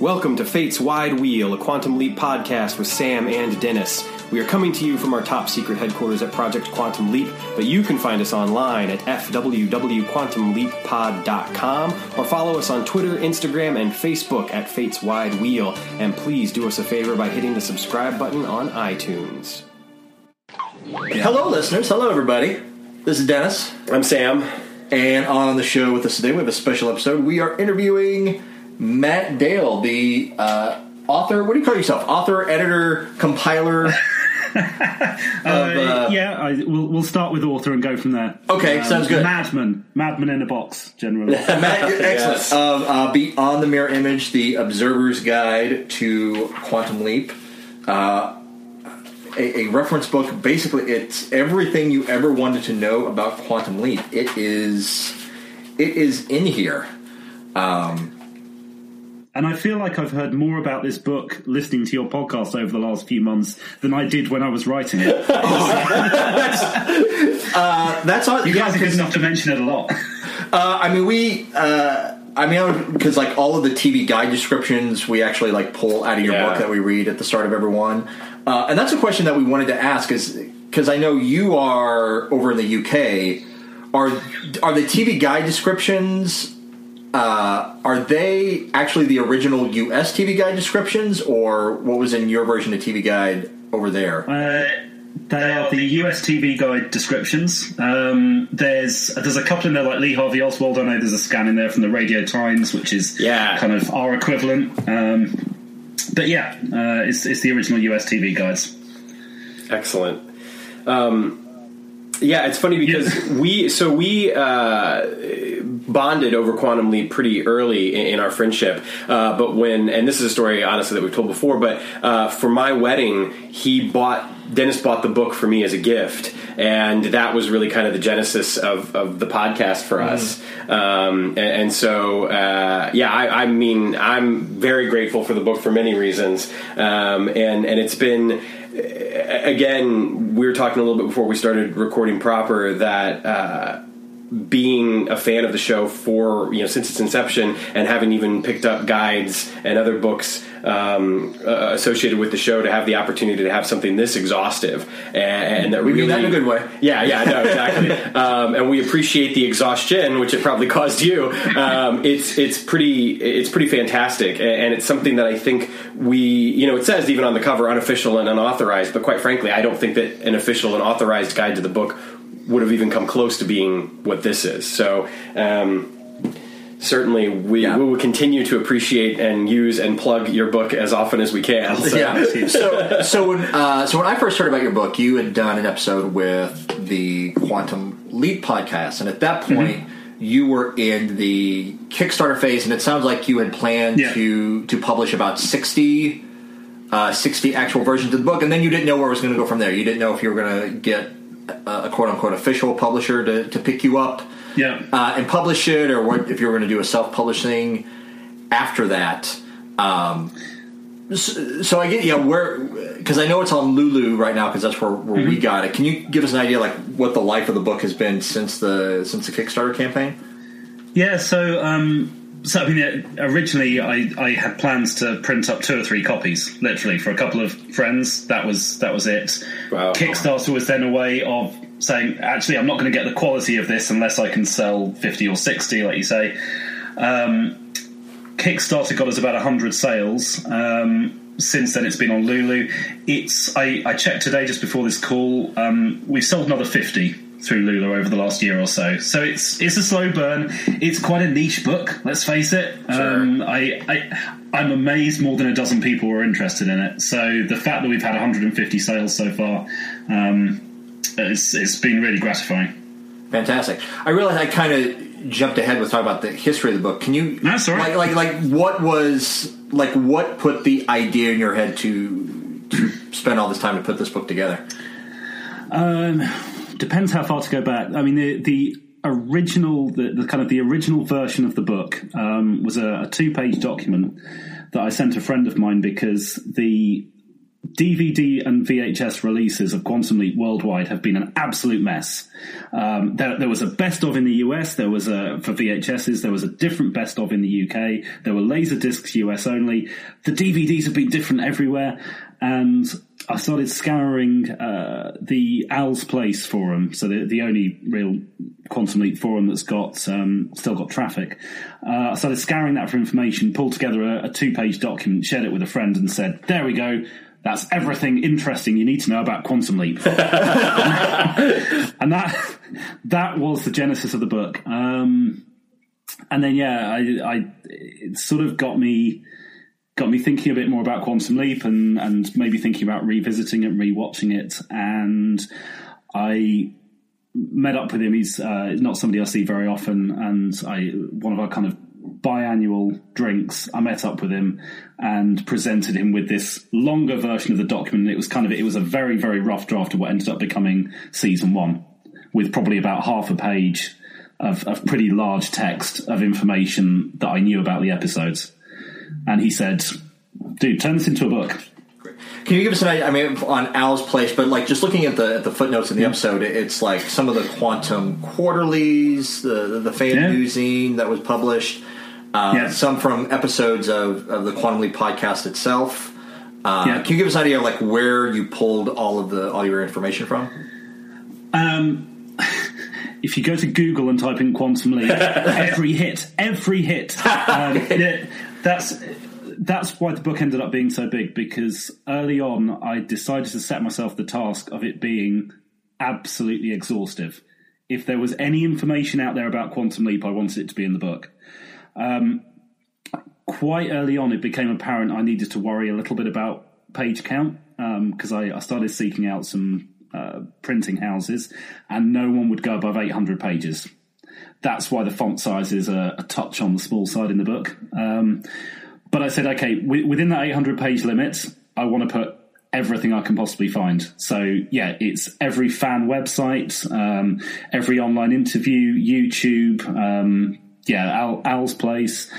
Welcome to Fate's Wide Wheel, a Quantum Leap podcast with Sam and Dennis. We are coming to you from our top secret headquarters at Project Quantum Leap, but you can find us online at fwwquantumleappod.com or follow us on Twitter, Instagram, and Facebook at Fate's Wide Wheel. And please do us a favor by hitting the subscribe button on iTunes. Hello, listeners. Hello, everybody. This is Dennis. I'm Sam. And on the show with us today, we have a special episode. We are interviewing Matt Dale, the uh, author. What do you call yourself? Author, editor, compiler. of, Uh, yeah, I, we'll, we'll start with author and go from there. Okay, sounds good. Madman, Madman in a box, generally. Matt, excellent. Yes. Of uh, Beyond the Mirror Image, the Observer's Guide to Quantum Leap. Uh, a, a reference book. Basically, it's everything you ever wanted to know about Quantum Leap. It is, it is in here. And I feel like I've heard more about this book listening to your podcast over the last few months than I did when I was writing it. That's all. You yeah, guys are good 'cause- enough to mention it a lot. Uh, I mean, we. Uh, I mean, because like all of the TV guide descriptions, we actually like pull out of your Yeah. book that we read at the start of every one, uh, and that's a question that we wanted to ask is because I know you are over in the UK. Are are the TV guide descriptions? Uh, are they actually the original US TV guide descriptions, or what was in your version of TV guide over there? Uh, they are the US TV guide descriptions. Um, there's there's a couple in there like Lee Harvey Oswald. I know there's a scan in there from the Radio Times, which is Yeah. kind of our equivalent. Um, but yeah, uh, it's it's the original US TV guides. Excellent. Um, yeah, it's funny because we so we uh, bonded over Quantum Leap pretty early in, in our friendship. Uh, but when and this is a story honestly that we've told before, but uh, for my wedding, he bought Dennis bought the book for me as a gift, and that was really kind of the genesis of, of the podcast for us. Um, and, and so, uh, yeah, I, I mean, I'm very grateful for the book for many reasons, um, and and it's been again, we were talking a little bit before we started recording proper that uh, being a fan of the show for you know since its inception and having even picked up guides and other books um, uh, associated with the show to have the opportunity to have something this exhaustive and, and that We really mean that in a good way. yeah, yeah, no, exactly. um, and we appreciate the exhaustion, which it probably caused you. Um, it's it's pretty it's pretty fantastic, and, and it's something that I think we you know it says even on the cover unofficial and unauthorized, but quite frankly, I don't think that an official and authorized guide to the book would have even come close to being what this is. So. Um, Certainly, we, Yeah. we will continue to appreciate and use and plug your book as often as we can. So. Yeah. So, so when uh, so when I first heard about your book, you had done an episode with the Quantum Leap podcast, and at that point, you were in the Kickstarter phase, and it sounds like you had planned Yeah. to to publish about sixty. Uh, 60 actual versions of the book, and then you didn't know where it was going to go from there. You didn't know if you were going to get a, a quote unquote official publisher to, to pick you up Yeah. uh, and publish it, or what, if you were going to do a self publishing after that. Um, so, so I get yeah, where because I know it's on Lulu right now because that's where, where we got it. Can you give us an idea like what the life of the book has been since the since the Kickstarter campaign? Yeah, so um, so I mean, uh, originally I, I had plans to print up two or three copies, literally for a couple of friends. That was that was it. Wow. Kickstarter was then a way of saying, actually, I'm not going to get the quality of this unless I can sell fifty or sixty, like you say. Um, Kickstarter got us about hundred sales. Um, since then, it's been on Lulu. It's I, I checked today just before this call. Um, we've sold another fifty through Lulu over the last year or so. So it's it's a slow burn. It's quite a niche book. Let's face it. Um, I, I I'm amazed more than a dozen people were interested in it. So the fact that we've had 150 sales so far, um, it's, it's been really gratifying. Fantastic. I realize I kind of jumped ahead with talking about the history of the book. Can you? That's all right. Like like like what was like what put the idea in your head to to spend all this time to put this book together? Um, depends how far to go back. I mean, the, the original, the, the kind of the original version of the book um, was a, a two-page document that I sent a friend of mine because the DVD and VHS releases of Quantum Leap worldwide have been an absolute mess. Um, there, there, was a best of in the US. There was a for VHSs. There was a different best of in the UK. There were laser discs US only. The DVDs have been different everywhere, and I started scouring uh, the Al's Place forum, so the, the only real Quantum Leap forum that's got um, still got traffic. Uh, I started scouring that for information, pulled together a, a two page document, shared it with a friend, and said, "There we go." That's everything interesting you need to know about Quantum Leap, and that that was the genesis of the book. Um, and then, yeah, I, I it sort of got me got me thinking a bit more about Quantum Leap and and maybe thinking about revisiting it, rewatching it, and I met up with him. He's uh, not somebody I see very often, and I one of our kind of biannual drinks. I met up with him and presented him with this longer version of the document. It was kind of it was a very very rough draft of what ended up becoming season one, with probably about half a page of, of pretty large text of information that I knew about the episodes. And he said, "Dude, turn this into a book." Can you give us an idea? I mean, on Al's place, but like just looking at the at the footnotes in the episode, it's like some of the quantum quarterlies, the the fan yeah. musing that was published, uh, yeah. some from episodes of, of the Quantum Leap podcast itself. Uh, yeah. Can you give us an idea of like where you pulled all of the all your information from? Um, if you go to Google and type in Quantum Leap, every hit, every hit, um, that's that's why the book ended up being so big because early on I decided to set myself the task of it being absolutely exhaustive. If there was any information out there about Quantum Leap, I wanted it to be in the book. Um, quite early on, it became apparent I needed to worry a little bit about page count because um, I, I, started seeking out some uh, printing houses, and no one would go above 800 pages. That's why the font size is a, a touch on the small side in the book. Um, but I said, okay, within that 800 page limit, I want to put everything I can possibly find. So yeah, it's every fan website, um, every online interview, YouTube, um, yeah, Al, Al's Place,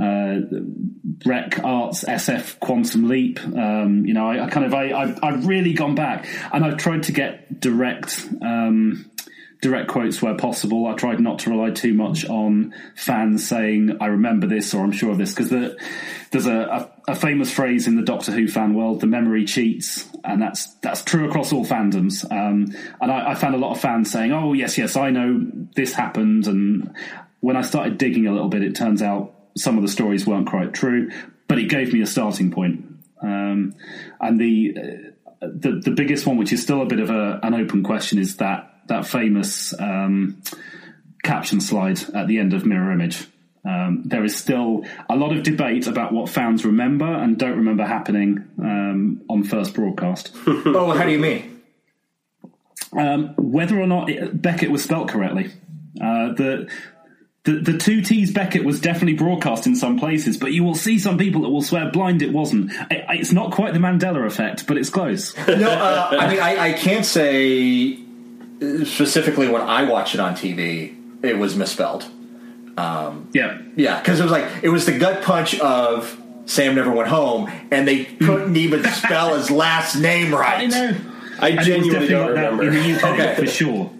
uh, Rec Arts, SF Quantum Leap. Um, you know, I, I, kind of I, I've, really gone back and I've tried to get direct um, direct quotes where possible. I tried not to rely too much on fans saying, I remember this or I'm sure of this, because the, there's a, a, a, famous phrase in the Doctor Who fan world, the memory cheats, and that's that's true across all fandoms. Um, and I, I, found a lot of fans saying, oh, yes, yes, I know this happened. And when I started digging a little bit, it turns out some of the stories weren't quite true, but it gave me a starting point. Um, and the, uh, the the biggest one, which is still a bit of a, an open question, is that that famous um, caption slide at the end of Mirror Image. Um, there is still a lot of debate about what fans remember and don't remember happening um, on first broadcast. oh, how do you mean? Um, whether or not it, Beckett was spelt correctly. Uh, the, the the two T's Beckett was definitely broadcast in some places, but you will see some people that will swear blind it wasn't. It, it's not quite the Mandela effect, but it's close. no, uh, I mean I, I can't say specifically when I watched it on TV, it was misspelled. Um, yeah, yeah, because it was like it was the gut punch of Sam never went home, and they couldn't even spell his last name right. I know. I genuinely don't remember in the UK okay. for sure.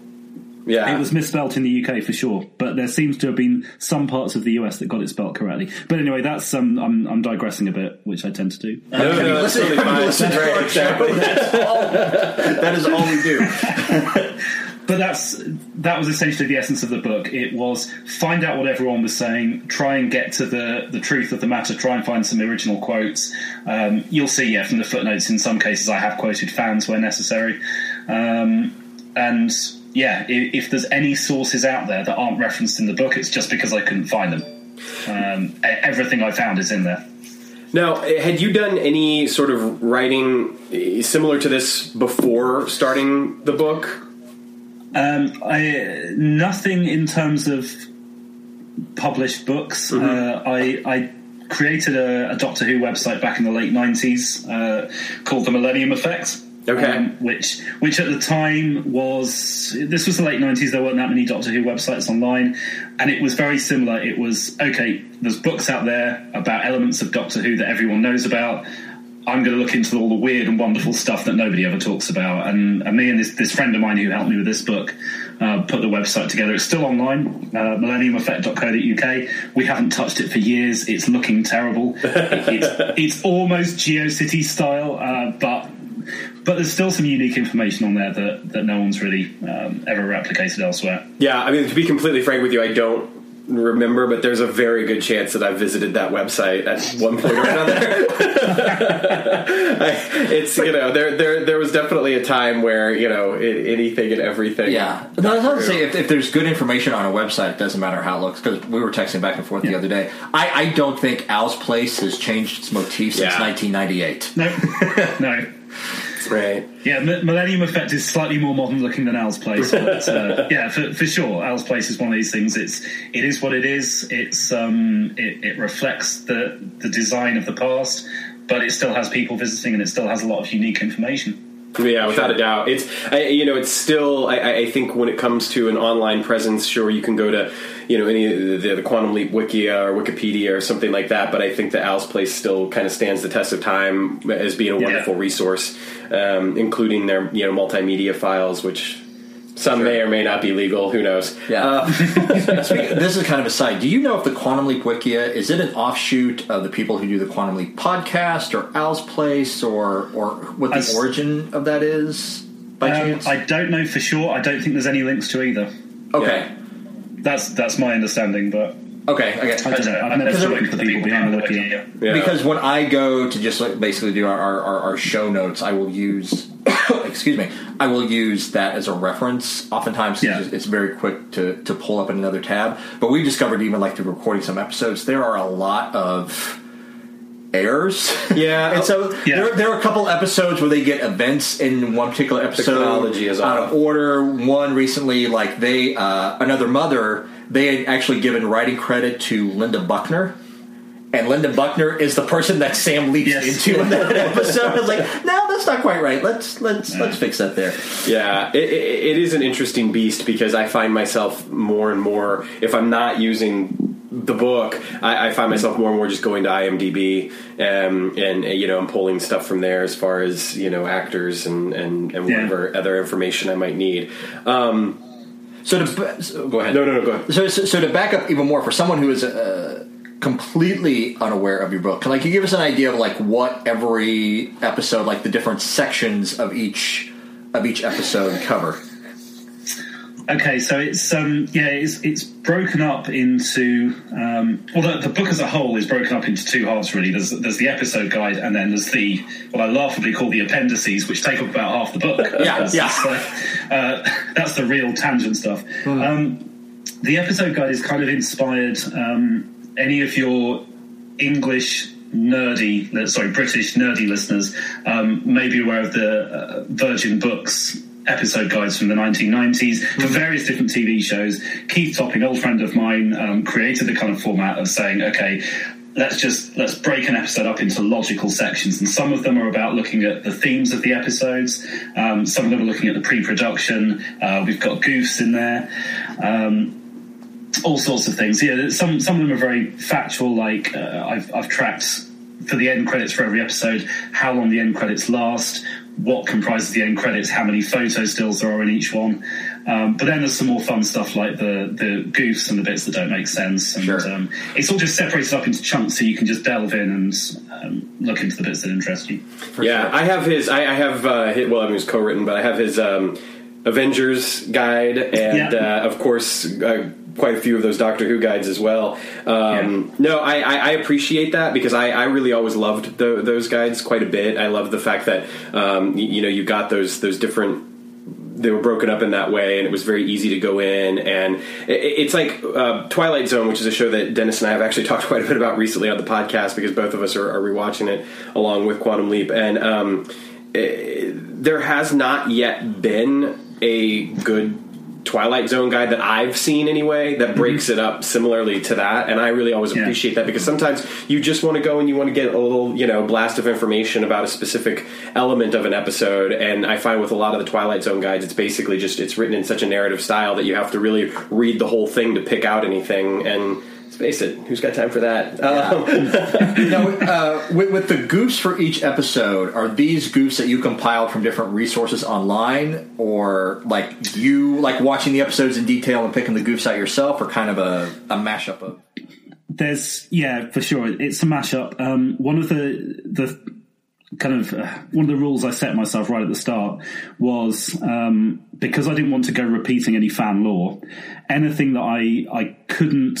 Yeah, it was misspelt in the UK for sure, but there seems to have been some parts of the US that got it spelled correctly. But anyway, that's um, I'm, I'm digressing a bit, which I tend to do. No, no, no that's totally fine. Listen to. That's all, that is all we do. but that's that was essentially the essence of the book. It was find out what everyone was saying, try and get to the the truth of the matter, try and find some original quotes. Um, you'll see, yeah, from the footnotes. In some cases, I have quoted fans where necessary, um, and yeah, if, if, there's any sources out there that aren't referenced in the book, it's just because I couldn't find them. Um, everything I found is in there. Now, had you done any sort of writing eh, similar to this before starting the book? Um, I, nothing in terms of published books. Mm-hmm. Uh, I, I, created a, a, Doctor Who website back in the late '90s uh, called the Millennium Effect Okay. Um, which which at the time was this was the late nineties. There weren't that many Doctor Who websites online, and it was very similar. It was okay. There's books out there about elements of Doctor Who that everyone knows about. I'm going to look into all the weird and wonderful stuff that nobody ever talks about. And, and me and this, this friend of mine who helped me with this book uh, put the website together. It's still online, uh, millenniumeffect.co.uk. We haven't touched it for years. It's looking terrible. it, it's, it's almost GeoCity style, uh, but but there's still some unique information on there that, that no one's really um, ever replicated elsewhere. Yeah, I mean, to be completely frank with you, I don't remember, but there's a very good chance that I visited that website at one point or another. I, it's you know there there there was definitely a time where you know it, anything and everything. Yeah, no, I was going to say if, if there's good information on a website, it doesn't matter how it looks because we were texting back and forth yeah. the other day. I, I don't think Al's Place has changed its motif since yeah. 1998. No, no. Right. Yeah, Millennium Effect is slightly more modern looking than Al's Place, but uh, yeah, for, for, sure, Al's Place is one of these things. It's it is what it is. It's um, it, it reflects the the design of the past, but it still has people visiting, and it still has a lot of unique information. Yeah, without a doubt. It's I, you know it's still I, I, think when it comes to an online presence, sure you can go to you know any the, the Quantum Leap Wiki or Wikipedia or something like that, but I think the Al's Place still kind of stands the test of time as being a wonderful yeah. resource, um, including their you know multimedia files, which some sure. may or may not be legal. Who knows? Yeah. Uh, this is kind of a side. Do you know if the Quantum Leap Wikia is it an offshoot of the people who do the Quantum Leap podcast, or Al's Place, or or what the As, origin of that is? By um, chance, I don't know for sure. I don't think there's any links to either. Okay, yeah. that's that's my understanding, but. Okay, okay. I don't know. I've never spoken to the people behind the wiki. Yeah. Because when I go to just like basically do our, our, our show notes, I will use excuse me, I will use that as a reference. Oftentimes, yeah. it's, it's, very quick to, to pull up in another tab. But we discovered even like through recording some episodes, there are a lot of errors. Yeah, and so yeah. There, there are a couple episodes where they get events in one particular episode is out of order. One recently, like they uh, another mother, they had actually given writing credit to Linda Bruckner and Linda Bruckner is the person that Sam leaps yes. into in that episode. I like, no, that's not quite right. Let's let's let's fix that there. Yeah, it, it, it is an interesting beast because I find myself more and more if I'm not using the book, I, I find myself more and more just going to IMDb um, and you know I'm pulling stuff from there as far as you know actors and and, and whatever yeah. other information I might need. Um, so to so, go ahead. No, no, no. Go ahead. So, so, so to back up even more for someone who is. Uh, completely unaware of your book. Can like you give us an idea of like what every episode, like the different sections of each of each episode cover? Okay, so it's um, yeah, it's it's broken up into um, well, the, the, book as a whole is broken up into two halves. Really, there's there's the episode guide, and then there's the what I laughably call the appendices, which take up about half the book. yeah, that's, yeah, uh, uh, that's the real tangent stuff. Mm. Um, the episode guide is kind of inspired um, any of your English nerdy, uh, sorry, British nerdy listeners um, may be aware of the uh, Virgin Books episode guides from the 1990s for mm-hmm. various different TV shows. Keith Topping, old friend of mine, um, created the kind of format of saying, okay, let's just let's break an episode up into logical sections and some of them are about looking at the themes of the episodes um, some of them are looking at the pre-production uh, we've got goofs in there um, all sorts of things. Yeah, some some of them are very factual. Like uh, I've I've tracked for the end credits for every episode how long the end credits last, what comprises the end credits, how many photo stills there are in each one. Um, but then there's some more fun stuff like the the goofs and the bits that don't make sense. And sure. um, it's all just separated up into chunks so you can just delve in and um, look into the bits that interest you. yeah, sure. I have his. I, I have uh, his, well, I mean, it's co-written, but I have his. Um, Avengers guide, and yeah. uh, of course, uh, quite a few of those Doctor Who guides as well. Um, yeah. No, I, I, I, appreciate that because I, I really always loved the, those guides quite a bit. I love the fact that um, you, you, know you got those those different. They were broken up in that way, and it was very easy to go in. And it, it's like uh, Twilight Zone, which is a show that Dennis and I have actually talked quite a bit about recently on the podcast because both of us are, are rewatching it along with Quantum Leap. And um, it, there has not yet been a good Twilight Zone guide that I've seen anyway that mm-hmm. breaks mm-hmm. it up similarly to that, and I really always yeah. appreciate that because sometimes you just want to go and you want to get a little you know blast of information about a specific element of an episode, and I find with a lot of the Twilight Zone guides, it's basically just it's written in such a narrative style that you have to really read the whole thing to pick out anything, and face it, who's got time for that? Um, now, uh, with, with the goofs for each episode, are these goofs that you compiled from different resources online, or like you like watching the episodes in detail and picking the goofs out yourself, or kind of a, a mashup of? There's yeah, for sure, it's a mashup. Um, one of the the kind of uh, one of the rules I set myself right at the start was um, because I didn't want to go repeating any fan lore. Anything that I I couldn't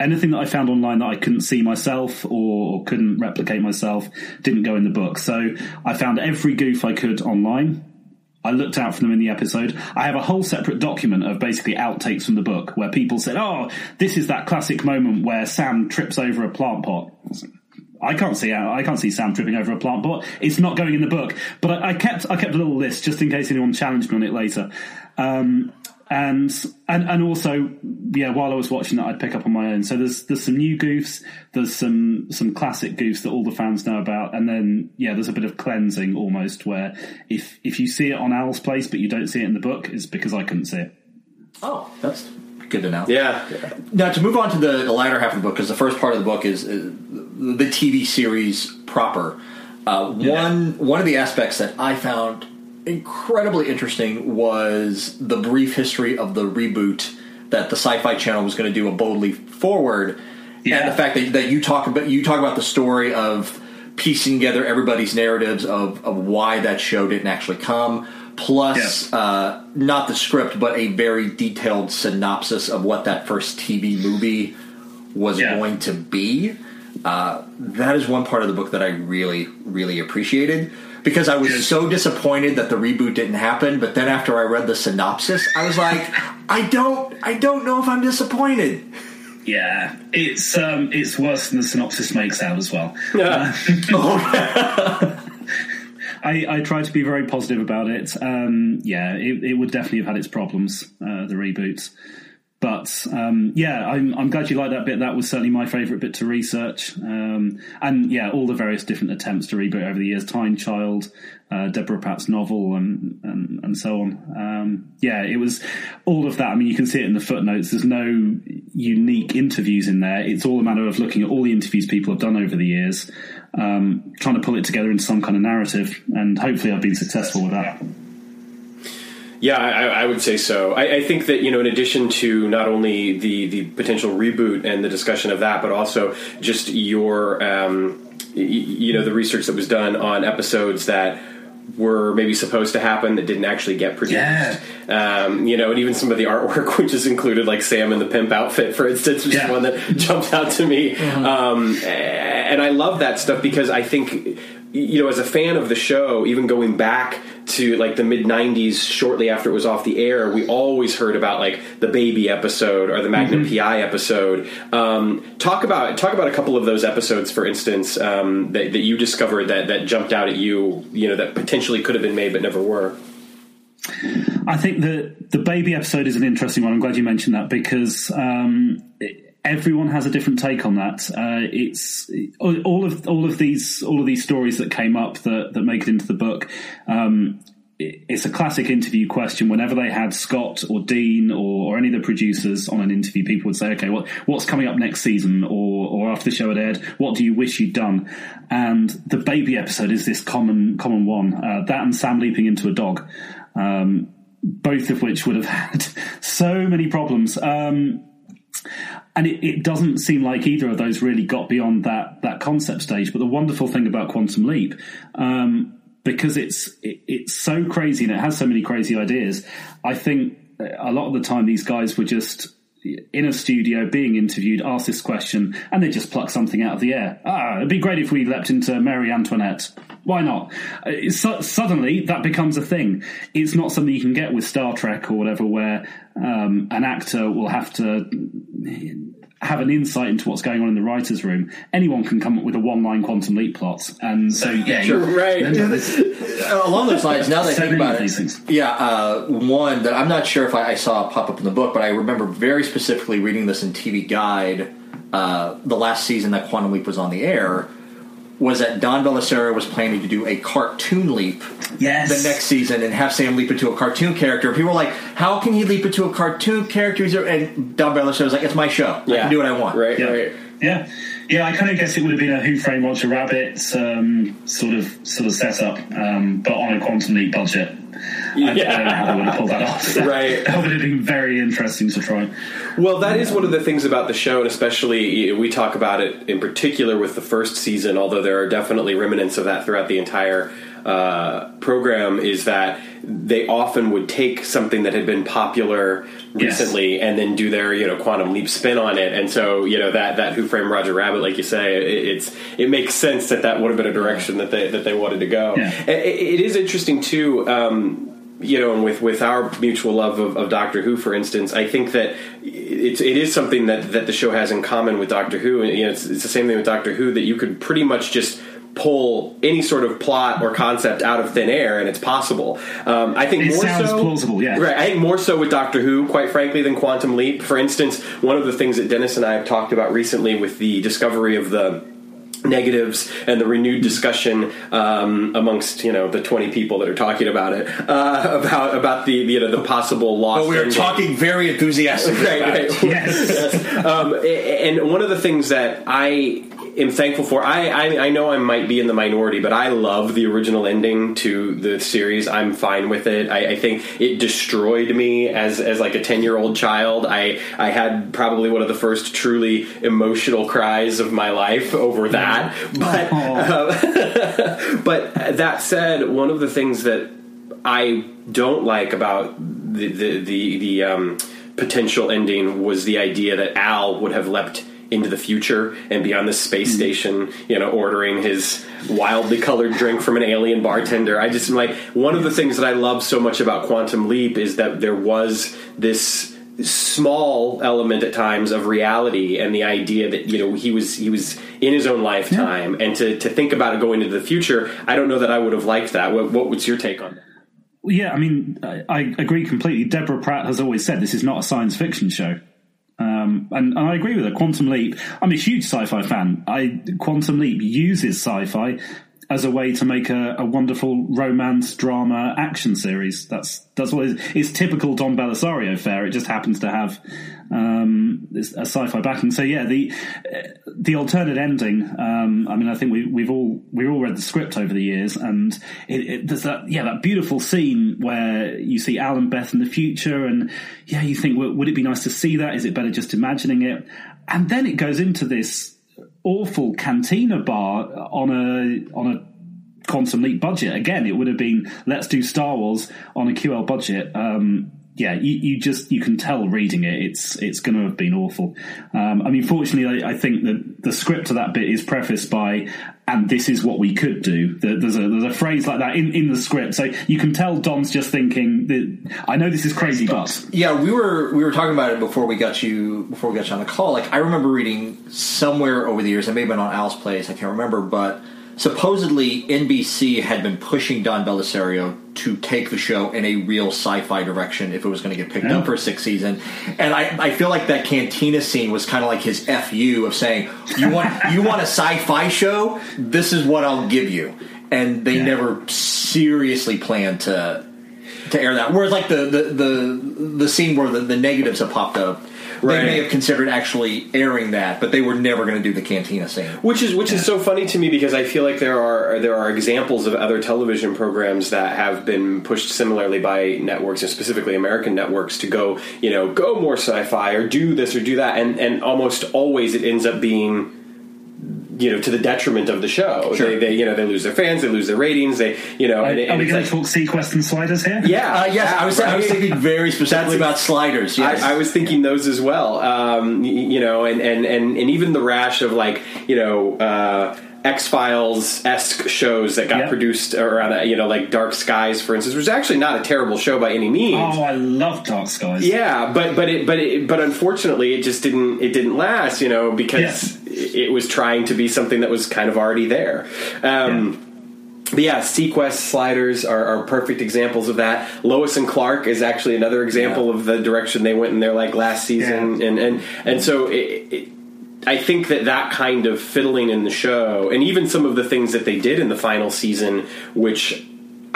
anything that I found online that I couldn't see myself or, couldn't replicate myself didn't go in the book. So I found every goof I could online. I looked out for them in the episode. I have a whole separate document of basically outtakes from the book where people said, "Oh, this is that classic moment where Sam trips over a plant pot." I can't see I can't see Sam tripping over a plant pot. It's not going in the book, but I, I kept I kept a little list just in case anyone challenged me on it later. Um, and and and also yeah while I was watching that I'd pick up on my own. So there's there's some new goofs there's some some classic goofs that all the fans know about and then yeah there's a bit of cleansing almost where if if you see it on Al's place but you don't see it in the book it's because I couldn't see it. Oh that's good to know. Yeah. Now to move on to the, the latter half of the book because the first part of the book is, is the TV series proper. Uh, yeah. one one of the aspects that I found incredibly interesting was the brief history of the reboot that the Sci-Fi Channel was going to do a boldly forward, yeah. and the fact that, that you talk about you talk about the story of piecing together everybody's narratives of, of why that show didn't actually come, plus yeah. uh, not the script but a very detailed synopsis of what that first TV movie was yeah. going to be. Uh, that is one part of the book that I really, really appreciated because I was so disappointed that the reboot didn't happen. But then after I read the synopsis, I was like, I don't, I don't know if I'm disappointed. Yeah, it's um, it's worse than the synopsis makes out as well. Yeah. Uh, I, I try to be very positive about it. Um, yeah, it, it, would definitely have had its problems, uh, the reboot. But um, yeah, I'm, I'm, glad you liked that bit. That was certainly my favourite bit to research. Um, and yeah, all the various different attempts to reboot over the years Time Child, uh, Deborah Pratt's novel, and, and, and so on. Um, yeah, it was all of that. I mean, you can see it in the footnotes. There's no unique interviews in there. It's all a matter of looking at all the interviews people have done over the years, um, trying to pull it together into some kind of narrative. And hopefully, I've been successful with that. Yeah, I, I, would say so. I, I, think that you know, in addition to not only the the potential reboot and the discussion of that, but also just your um, y- you know the research that was done on episodes that were maybe supposed to happen that didn't actually get produced. Yeah. Um, you know, and even some of the artwork, which is included, like Sam in the pimp outfit, for instance, which yeah. is one that jumps out to me. Mm-hmm. Um, and I love that stuff because I think you know, as a fan of the show, even going back to like the mid '90s, shortly after it was off the air, we always heard about like the baby episode or the Magnum mm-hmm. PI episode. Um, talk about talk about a couple of those episodes, for instance, um, that, that you discovered that that jumped out at you. You know, that potentially could have been made but never were. I think the the baby episode is an interesting one. I'm glad you mentioned that because um, everyone has a different take on that. Uh, it's all of all of these all of these stories that came up that that make it into the book. Um, it's a classic interview question. Whenever they had Scott or Dean or, or, any of the producers on an interview, people would say, "Okay, what what's coming up next season?" Or or after the show had aired, "What do you wish you'd done?" And the baby episode is this common common one. Uh, that and Sam leaping into a dog, um, both of which would have had so many problems. Um, and it, it, doesn't seem like either of those really got beyond that that concept stage. But the wonderful thing about Quantum Leap, um, because it's it, it's so crazy and it has so many crazy ideas, I think a lot of the time these guys were just in a studio being interviewed, asked this question, and they just pluck something out of the air. Ah, it'd be great if we leapt into Mary Antoinette. Why not? Uh, so, suddenly, that becomes a thing. It's not something you can get with Star Trek or whatever, where um, an actor will have to have an insight into what's going on in the writers' room. Anyone can come up with a one-line quantum leap plot, and so yeah, sure, right. Along those lines, now that so I think about it, things. yeah, uh, one that I'm not sure if I, I, saw pop up in the book, but I remember very specifically reading this in TV Guide uh, the last season that Quantum Leap was on the air was that Don Bellisario was planning to do a cartoon leap Yes. the next season and have Sam leap into a cartoon character. People were like, "How can he leap into a cartoon character?" And Don Bellisario was like, "It's my show. I can do what I want." Right, Yeah. right. Yeah, yeah. I kind of guess it would have been a Who Framed Roger Rabbit um, sort of sort of setup, um, but on a quantum leap budget. I, I don't know how they would have pulled that off. Right. that would have been very interesting to try. Well, that is one of the things about the show, and especially we talk about it in particular with the first season. Although there are definitely remnants of that throughout the entire uh, program, is that they often would take something that had been popular Yes. recently and then do their you know quantum leap spin on it. And so you know that that Who Framed Roger Rabbit, like you say, it, it's it makes sense that that would have been a direction that they that they wanted to go. Yeah. It, it is interesting too. Um, you know, and with, with our mutual love of, of Doctor Who, for instance, I think that it's it is something that, that the show has in common with Doctor Who. And, you know, it's, it's the same thing with Doctor Who that you could pretty much just pull any sort of plot or concept out of thin air, and it's possible. Um, I think It more sounds so, plausible, yeah. Right. I think more so with Doctor Who, quite frankly, than Quantum Leap. For instance, one of the things that Dennis and I have talked about recently with the discovery of the negatives and the renewed discussion um, amongst you know the 20 people that are talking about it uh, about about the you know the possible loss But we are ending. talking very enthusiastically. right, about it. right. Yes. um, and one of the things that I am thankful for, I, I I know I might be in the minority, but I love the original ending to the series. I'm fine with it. I, I think it destroyed me as as like a ten year old child. I I had probably one of the first truly emotional cries of my life over that. But uh, but that said, one of the things that I don't like about the the the, the um, potential ending was the idea that Al would have leapt into the future and be on the space hmm. station, you know, ordering his wildly colored drink from an alien bartender. I just am like one of the things that I love so much about Quantum Leap is that there was this small element at times of reality and the idea that you know he was he was in his own lifetime and to, to think about it going into the future i don't know that i would have liked that what, what was your take on that Yeah, I mean, I, I agree completely. Deborah Pratt has always said this is not a science fiction show. And, and I agree with her. Quantum Leap, I'm a huge sci fi fan. I Quantum Leap uses sci fi as a way to make a, a wonderful romance, drama, action series. That's that's what it is. It's typical Don Bellisario fare. It just happens to have um, a sci-fi backing. So yeah, the the alternate ending. Um, I mean, I think we, we've all we've all read the script over the years, and it, it, there's that yeah that beautiful scene where you see Al and Beth in the future, and yeah, you think would it be nice to see that? Is it better just imagining it? And then it goes into this awful cantina bar on a on a quantum leap budget. Again, it would have been let's do Star Wars on a QL budget. Um, yeah, you, you just you can tell reading it, it's it's going to have been awful. Um, I mean, fortunately, I, I think that the script of that bit is prefaced by, "And this is what we could do." There's a there's a phrase like that in, in the script, so you can tell Don's just thinking that I know this is crazy, but Yeah, we were we were talking about it before we got you before we got you on the call. Like I remember reading somewhere over the years, it may have been on Al's place, I can't remember, but supposedly NBC had been pushing Don Bellisario to take the show in a real sci-fi direction if it was going to get picked Yeah. up hmm. for a sixth season. And I, I feel like that cantina scene was kind of like his fu of saying, "You want you want a sci-fi show? This is what I'll give you." And they Yeah. never seriously planned to to air that. Whereas like the the the, the scene where the, the negatives have popped up, Right. they may have considered actually airing that, but they were never going to do the cantina scene. Which is which is so funny to me because I feel like there are there are examples of other television programs that have been pushed similarly by networks and specifically American networks to go you know go more sci-fi or do this or do that and and almost always it ends up being you know to the detriment of the show. Sure. They, they you know they lose their fans, they lose their ratings, they you know and, it- Are and we going like- to talk seaQuest and sliders here? yeah Uh, yes, I was I was thinking very specifically about sliders. Yes. I, I was thinking those as well. Um, you know, and, and, and, and even the rash of like, you know, uh, X Files esque shows that got Yeah. produced around, that, you know, like Dark Skies, for instance, which is actually not a terrible show by any means. Oh, I love Dark Skies. Yeah, but but it but it, but unfortunately, it just didn't it didn't last. You know, because it it was trying to be something that was kind of already there. Um, But yeah, seaQuest sliders are, are perfect examples of that. Lois and Clark is actually another example Yeah. of the direction they went in their like last season, and and and so it, it, I think that that kind of fiddling in the show, and even some of the things that they did in the final season, which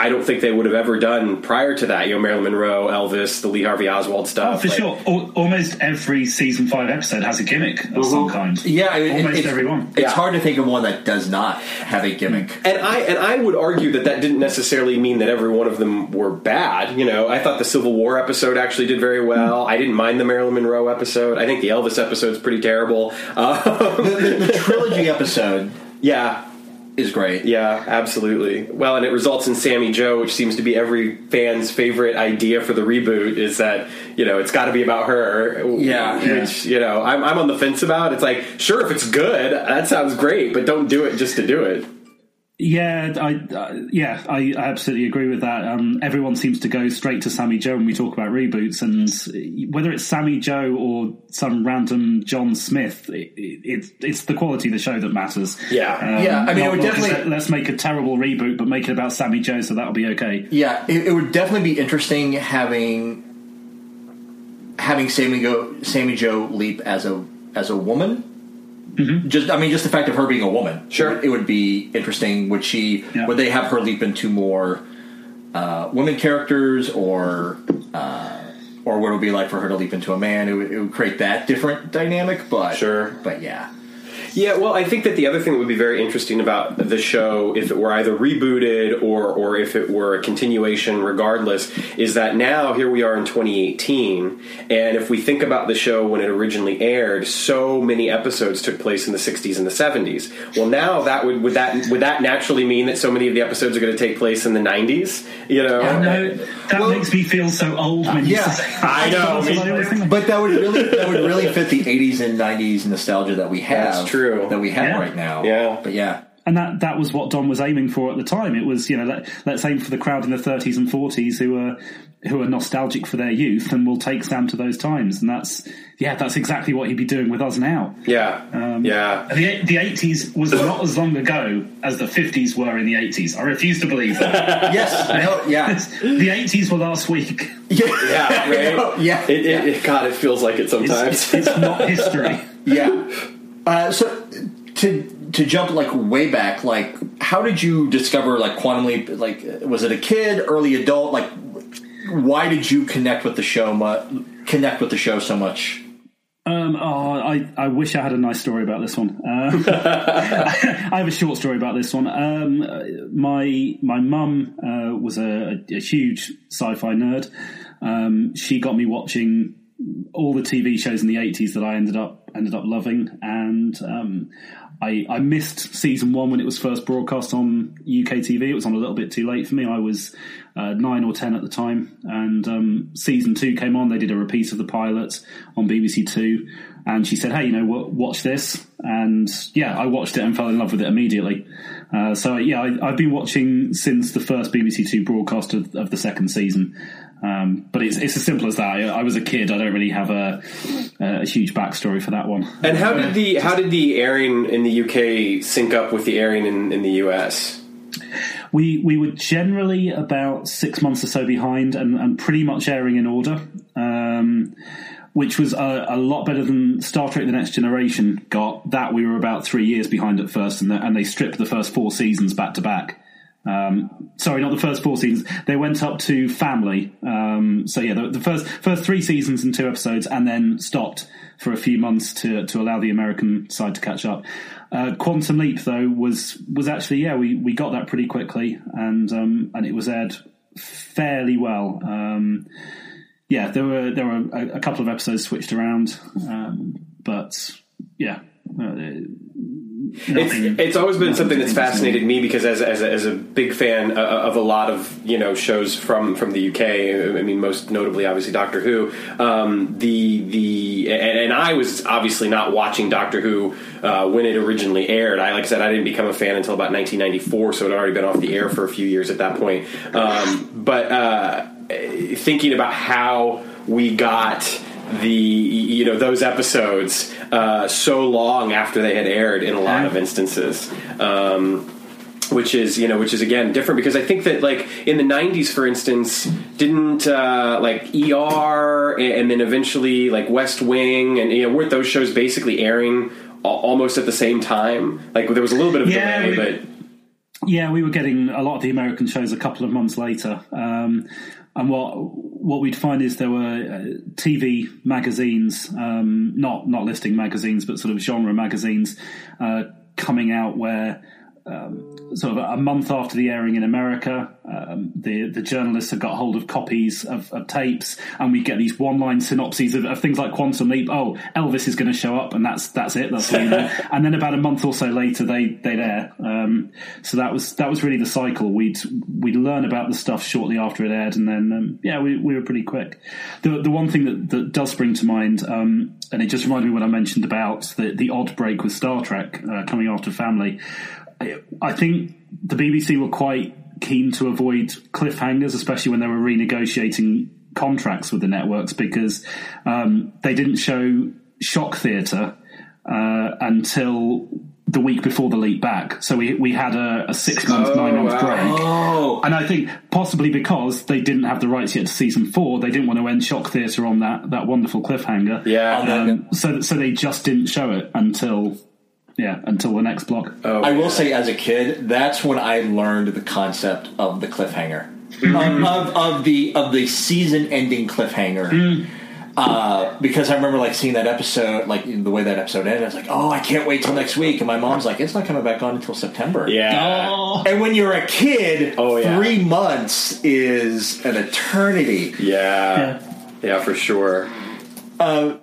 I don't think they would have ever done prior to that. You know, Marilyn Monroe, Elvis, the Lee Harvey Oswald oh, stuff. Oh, for like- sure. Al- almost every season five episode has a gimmick of mm-hmm. some kind. Yeah, it- almost it's, every one. It's Yeah. hard to think of one that does not have a mm. gimmick. And I and I would argue that that didn't necessarily mean that every one of them were bad. You know, I thought the Civil War episode actually did very well. Mm. I didn't mind the Marilyn Monroe episode. I think the Elvis episode's pretty terrible. Um, The, the trilogy episode yeah, is great. yeah, absolutely. Well, and it results in Sammy Jo, which seems to be every fan's favorite idea for the reboot. Is that you know it's got to be about her. Yeah. which you know I'm, I'm on the fence about. It's like sure if it's good, that sounds great, but don't do it just to do it. Yeah, I uh, yeah, I, I absolutely agree with that. Um, everyone seems to go straight to Sammy Jo when we talk about reboots, and whether it's Sammy Jo or some random John Smith, it, it, it's the quality of the show that matters. Yeah. Um, Yeah, I mean, it would not definitely- let- let's make a terrible reboot, but make it about Sammy Jo, so that'll be okay. Yeah, it, it would definitely be interesting having having Sammy go Sammy Jo leap as a as a woman. Just, I mean, just the fact of her being a woman. Sure. it would be interesting. Would she? Yeah. Would they have her leap into more uh, women characters, or uh, or what it would be like for her to leap into a man? It would, it would create that different dynamic. But Sure. but yeah, Yeah, well, I think that the other thing that would be very interesting about the show, if it were either rebooted or or if it were a continuation, regardless, is that now here we are in 2018, and if we think about the show when it originally aired, so many episodes took place in the 60s and the 70s. Well, now that would would that would that naturally mean that so many of the episodes are going to take place in the 90s? You know, I know that Well- makes me feel so old when you yeah. say I know. I always think. But that would really that would really fit the '80s and '90s nostalgia that we have. That's true. That we have Yeah. right now. Yeah. But yeah, and that that was what Don was aiming for at the time. It was you know let, let's aim for the crowd in the 30s and 40s who are who are nostalgic for their youth, and we'll take Sam to those times. And that's yeah, that's exactly what he'd be doing with us now. yeah, Um, yeah. The, the 80s was not as long ago as the 50s were in the 80s. I refuse to believe that. yes, no, yeah, the 80s were last week. yeah, Yeah, right? yeah, It, it, it, God, it feels like it sometimes. It's, it's not history. yeah. Uh, so to to jump like way back, like how did you discover like quantum leap? Like, was it a kid, early adult? Like, why did you connect with the show? Connect with the show so much? Um, oh, I, I wish I had a nice story about this one. Um, I have a short story about this one. Um, my my mum uh, was a, a huge sci-fi nerd. Um, she got me watching all the TV shows in the eighties that I ended up ended up loving, and um, I, I missed season one when it was first broadcast on UK TV. It was on a little bit too late for me. I was uh, nine or ten at the time, and um, season two came on. They did a repeat of the pilot on BBC Two, and she said, "Hey, you know, watch this." And yeah, I watched it and fell in love with it immediately. Uh, so yeah, I, I've been watching since the first BBC Two broadcast of, of the second season. Um, but it's it's as simple as that. I, I was a kid. I don't really have a, a huge backstory for that one. And how did the how did the airing in the UK sync up with the airing in, in the US? We we were generally about six months or so behind, and, and pretty much airing in order, um, which was a, a lot better than Star Trek: The Next Generation got. That we were about three years behind at first, and, the, and they stripped the first four seasons back to back. Um, sorry, not the first four seasons. They went up to Family. Um, so yeah, the, the first first three seasons and two episodes, and then stopped for a few months to to allow the American side to catch up. Uh, Quantum Leap though was was actually yeah we, we got that pretty quickly and um, and it was aired fairly well. Um, yeah, there were there were a, a couple of episodes switched around, um, but yeah. Uh, It's, it's always been something that's fascinated me because as, as, a, as a big fan of a lot of you know shows from, from the UK, I mean most notably obviously Doctor Who. Um, the the and, and I was obviously not watching Doctor Who uh, when it originally aired. I like I said I didn't become a fan until about 1994, so it had already been off the air for a few years at that point. Um, but uh, thinking about how we got the you know those episodes uh, so long after they had aired in a lot of instances. Um, which is you know which is again different because I think that like in the 90s for instance didn't uh, like ER and, and then eventually like West Wing and you know weren't those shows basically airing almost at the same time? Like there was a little bit of Yeah, delay, we- but Yeah, we were getting a lot of the American shows a couple of months later. Um, and what what we'd find is there were uh, TV magazines, um, not not listing magazines, but sort of genre magazines uh, coming out where um, sort of a month after the airing in America, um, the the journalists had got hold of copies of, of tapes, and we get these one line synopses of, of things like Quantum Leap. Oh, Elvis is going to show up, and that's that's it. That's you know. and then about a month or so later, they they'd air. Um, so that was that was really the cycle. We'd we'd learn about the stuff shortly after it aired, and then um, yeah, we, we were pretty quick. The the one thing that, that does spring to mind, um, and it just reminded me what I mentioned about the the odd break with Star Trek uh, coming after Family. I, I think the BBC were quite keen to avoid cliffhangers, especially when they were renegotiating contracts with the networks, because um, they didn't show shock theatre uh, until the week before the leap back. So we we had a, a six month, Oh, nine month wow. break. Oh, And I think possibly because they didn't have the rights yet to season four, they didn't want to end Shock Theatre on that, that wonderful cliffhanger. Yeah. Um, so so they just didn't show it until yeah until the next block. oh, I will say, as a kid, that's when I learned the concept of the cliffhanger, Mm-hmm. of, of, of the of the season-ending cliffhanger. Mm. Uh, because I remember like seeing that episode, like the way that episode ended. I was like, "Oh, I can't wait till next week." And my mom's like, "It's not coming back on until September." yeah, And when you're a kid, Oh, yeah. three months is an eternity. yeah, yeah, for sure.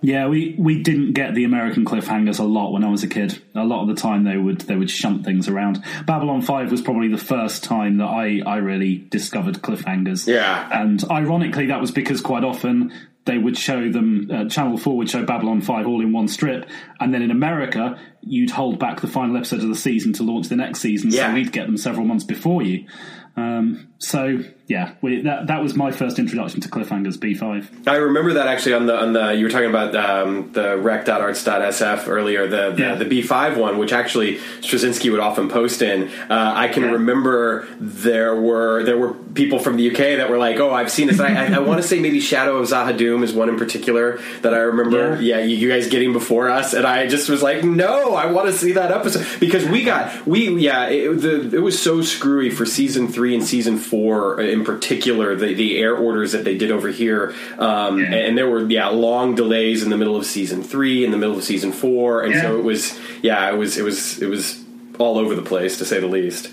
Yeah, we, we didn't get the American cliffhangers a lot when I was a kid. A lot of the time they would they would shunt things around. Babylon Five was probably the first time that I, I really discovered cliffhangers. Yeah. and ironically that was because quite often they would show them uh, Channel Four would show Babylon Five all in one strip, and then in America you'd hold back the final episode of the season to launch the next season. Yeah. So we'd get them several months before you. Um, so yeah, we, that that was my first introduction to cliffhangers. B five. I remember that actually on the on the you were talking about um, the rec.arts.sf earlier the the, Yeah. the B5 one which actually Straczynski would often post in uh, I can Yeah. remember there were there were people from the UK that were like oh I've seen this I, I, I want to say maybe Shadow of Z'ha'dum is one in particular that I remember yeah, you, you guys getting before us and I just was like no I want to see that episode because we got we yeah it, the, it was so screwy for season three and season four in particular the, the air orders that they did over here um, Yeah. and there were yeah long delays in the middle of season three in the middle of season four and so it was yeah it was it was it was all over the place to say the least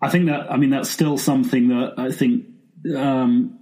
I think that I mean that's still something that I think um,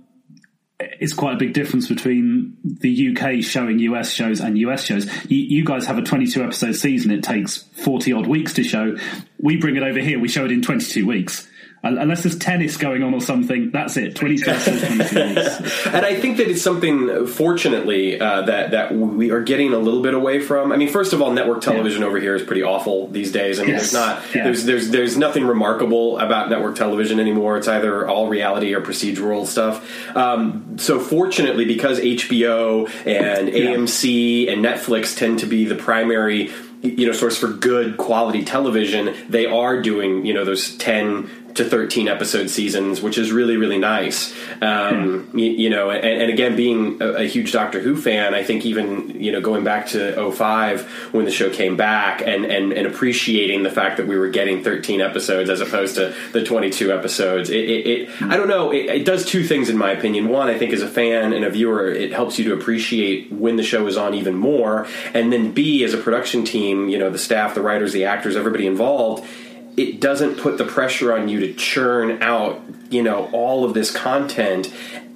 is quite a big difference between the UK showing US shows and US shows. You, you guys have a 22 episode season; it takes 40 odd weeks to show. We bring it over here; we show it in 22 weeks. Un- Unless there's tennis going on or something, that's it. 22 episodes, 22 weeks. and I think that it's something, fortunately, uh, that that we are getting a little bit away from. I mean, first of all, network television over here is pretty awful these days. I mean, Yes. there's not Yeah. there's there's there's nothing remarkable about network television anymore. It's either all reality or procedural stuff. Um, so, fortunately, because HBO and AMC and Netflix tend to be the primary you know source for good quality television they are doing you know those 10 to 13 episode seasons which is really really nice. Um, you, you know and, and again being a, a huge doctor who fan i think even you know going back to 05 when the show came back and, and, and appreciating the fact that we were getting 13 episodes as opposed to the 22 episodes it, it, it i don't know it, it does two things in my opinion. One i think as a fan and a viewer it helps you to appreciate when the show is on even more. And then b as a production team you know the staff the writers the actors everybody involved it doesn't put the pressure on you to churn out you know all of this content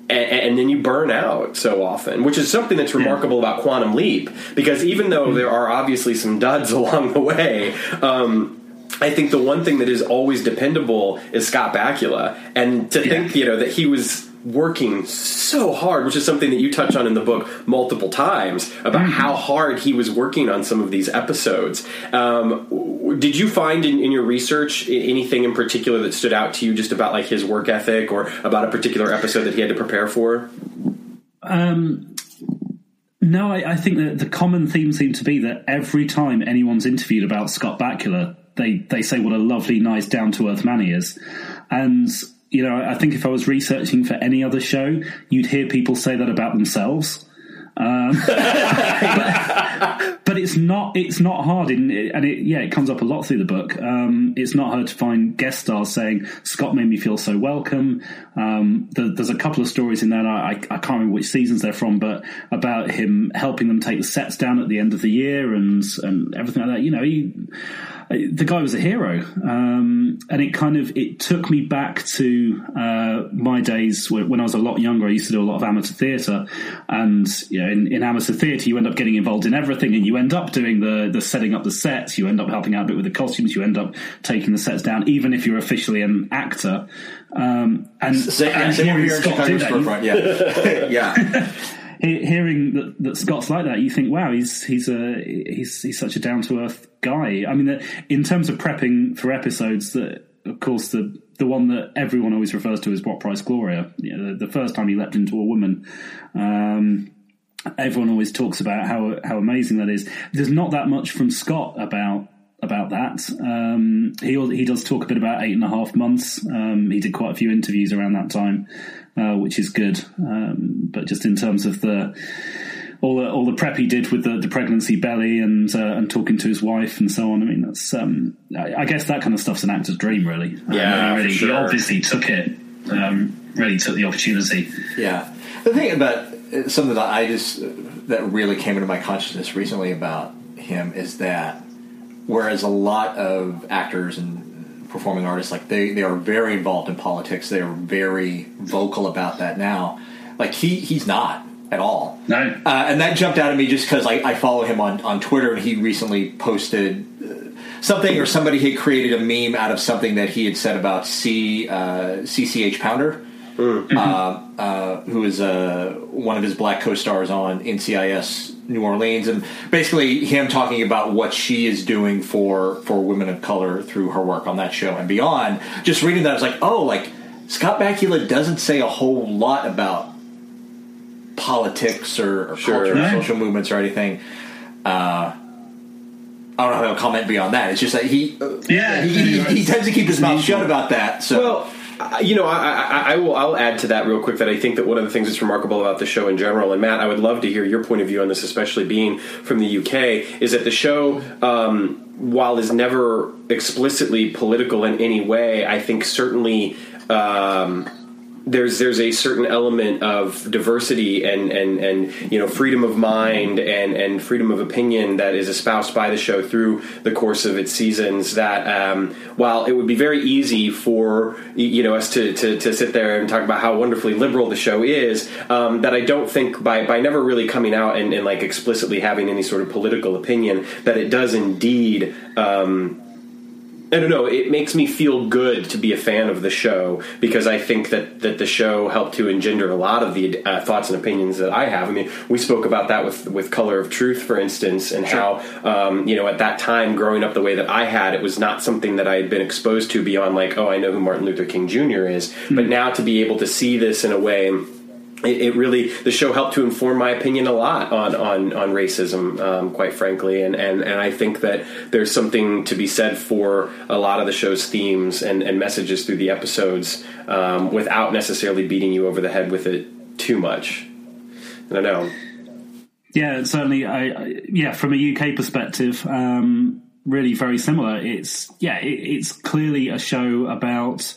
and, and then you burn out so often, which is something that's remarkable about Quantum Leap. Because even though there are obviously some duds along the way, um, I think the one thing that is always dependable is Scott Bakula, and to think you know that he was working so hard, which is something that you touch on in the book multiple times about how hard he was working on some of these episodes. Um, did you find in, in your research anything in particular that stood out to you just about like his work ethic or about a particular episode that he had to prepare for? Um, no, I, I think that the common theme seemed to be that every time anyone's interviewed about Scott Bakula, they, they say what a lovely, nice, down to earth man he is. And, you know, I think if I was researching for any other show, you'd hear people say that about themselves. Um, but it's not it's not hard, in, and it, yeah, it comes up a lot through the book. Um, it's not hard to find guest stars saying Scott made me feel so welcome. Um, the, there's a couple of stories in there. I, I, can't remember which seasons they're from, but about him helping them take the sets down at the end of the year and and everything like that. You know, he the guy was a hero, um, and it kind of it took me back to uh, my days when, when, I was a lot younger. I used to do a lot of amateur theatre, and you know, in, in amateur theatre, you end up getting involved in everything, and you end up doing the the setting up the sets. You end up helping out a bit with the costumes. You end up taking the sets down, even if you're officially an actor. Um, and, same, and same here in Chicago storefront, yeah, yeah. hearing that, that, Scott's like that, you think, wow, he's he's a he's he's such a down to earth guy. I mean, in terms of prepping for episodes, that of course the the one that everyone always refers to as "What Price Gloria." You know, the, the, first time he leapt into a woman. Um, everyone always talks about how how amazing that is. There's not that much from Scott about about that. Um, he he does talk a bit about eight and a half months. Um, he did quite a few interviews around that time, uh, which is good. Um, but just in terms of the all the all the prep he did with the, the pregnancy belly and uh, and talking to his wife and so on. I mean, that's um, I, I, guess that kind of stuff's an actor's dream, really. Yeah, um, really, sure. he obviously took it. Um, really took the opportunity. Yeah, the thing about uh, something that I just that really came into my consciousness recently about him is that whereas a lot of actors and performing artists like they, they are very involved in politics they are very vocal about that now like he he's not at all. No. Uh, and that jumped out at me just because I, I, follow him on, on Twitter and he recently posted uh, something or somebody had created a meme out of something that he had said about C, uh, CCH Pounder. Mm-hmm. Uh, uh, who is uh, one of his black co-stars on NCIS New Orleans, and basically him talking about what she is doing for for women of color through her work on that show and beyond. Just reading that, I was like, oh, like Scott Bakula doesn't say a whole lot about politics or, or sure. culture, or social movements, or anything. Uh, I don't know how to comment beyond that. It's just that he, yeah, he, he, he tends to keep his mouth shut about that. So. Well, you know, I, I, I, will. I'll add to that real quick that I think that one of the things that's remarkable about the show in general, and Matt, I would love to hear your point of view on this, especially being from the UK, is that the show, um, while is never explicitly political in any way, I think certainly. Um, there's there's a certain element of diversity and and and you know freedom of mind and and freedom of opinion that is espoused by the show through the course of its seasons. That um, while it would be very easy for you know us to, to, to sit there and talk about how wonderfully liberal the show is, um, that I don't think by by never really coming out and, and, like explicitly having any sort of political opinion that it does indeed. Um, I don't know. It makes me feel good to be a fan of the show because I think that, that the show helped to engender a lot of the uh, thoughts and opinions that I have. I mean, we spoke about that with with Color of Truth, for instance, and sure. how um, you know at that time, growing up the way that I had, it was not something that I had been exposed to beyond like, oh, I know who Martin Luther King Jr. is. Mm-hmm. But now to be able to see this in a way it, it, really the show helped to inform my opinion a lot on on on racism, um, quite frankly, and, and and I think that there's something to be said for a lot of the show's themes and, and messages through the episodes um, without necessarily beating you over the head with it too much. I know. Yeah, certainly. I, I yeah, from a UK perspective, um, really very similar. It's yeah, it, it's clearly a show about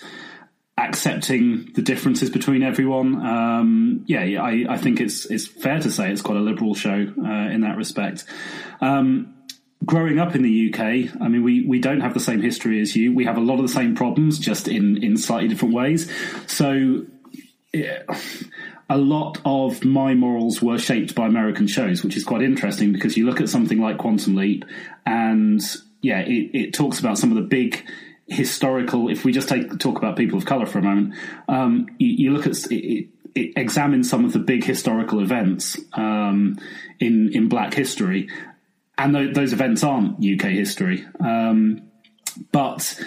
accepting the differences between everyone. Um, yeah, I, I, think it's it's fair to say it's quite a liberal show uh, in that respect. Um, growing up in the UK, I mean, we, we don't have the same history as you. We have a lot of the same problems, just in in slightly different ways. So. Yeah, a lot of my morals were shaped by American shows, which is quite interesting because you look at something like Quantum Leap, and yeah, it, it talks about some of the big historical. If we just take talk about people of color for a moment, um, you, you, look at it, it, examines some of the big historical events um, in in Black history, and th- those events aren't UK history, um, but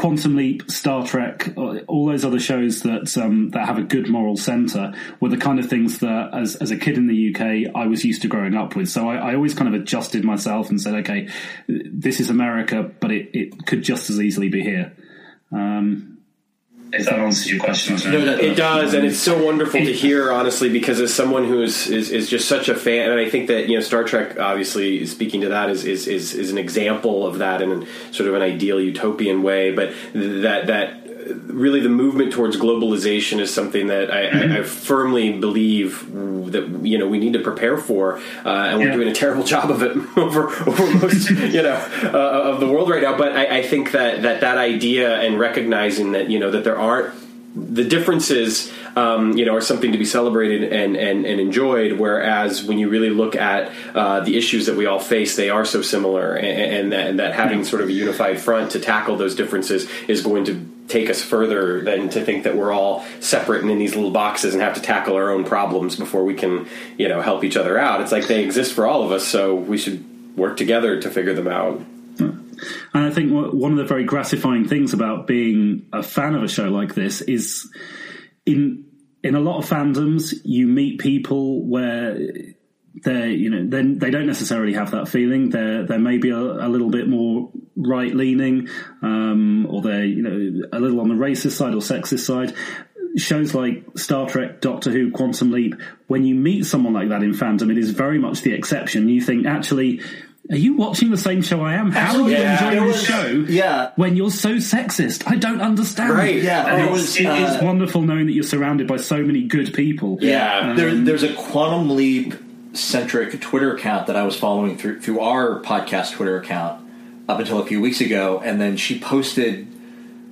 Quantum Leap, Star Trek, all those other shows that um, that have a good moral center were the kind of things that, as as a kid in the UK, I was used to growing up with. So I, I always kind of adjusted myself and said, okay, this is America, but it, it could just as easily be here. Um, if that answers your question. No, that- It does, and it's so wonderful to hear, honestly, because as someone who is, is, is just such a fan, and I think that you know Star Trek, obviously speaking to that, is is, is, is an example of that in sort of an ideal utopian way. But that that really the movement towards globalization is something that I, I, I firmly believe that you know we need to prepare for, uh, and we're doing a terrible job of it over over most you know uh, of the world right now. But I, I think that that that idea and recognizing that you know that there aren't the differences, um, you know, are something to be celebrated and, and, and enjoyed. Whereas when you really look at uh, the issues that we all face, they are so similar, and, and, that, and that having sort of a unified front to tackle those differences is going to take us further than to think that we're all separate and in these little boxes and have to tackle our own problems before we can, you know, help each other out. It's like they exist for all of us, so we should work together to figure them out. And I think one of the very gratifying things about being a fan of a show like this is in in a lot of fandoms you meet people where they you know then they don't necessarily have that feeling they're they're maybe a, a little bit more right leaning um, or they're you know a little on the racist side or sexist side shows like Star Trek, Doctor Who, Quantum Leap, when you meet someone like that in fandom, it is very much the exception. You think, actually, are you watching the same show I am? How are you Yeah, enjoying it this show yeah. when you're so sexist? I don't understand. Right. Yeah, And there it's, was, it is uh, wonderful knowing that you're surrounded by so many good people. Yeah. there, there's a Quantum Leap centric Twitter account that I was following through through our podcast Twitter account up until a few weeks ago, and then she posted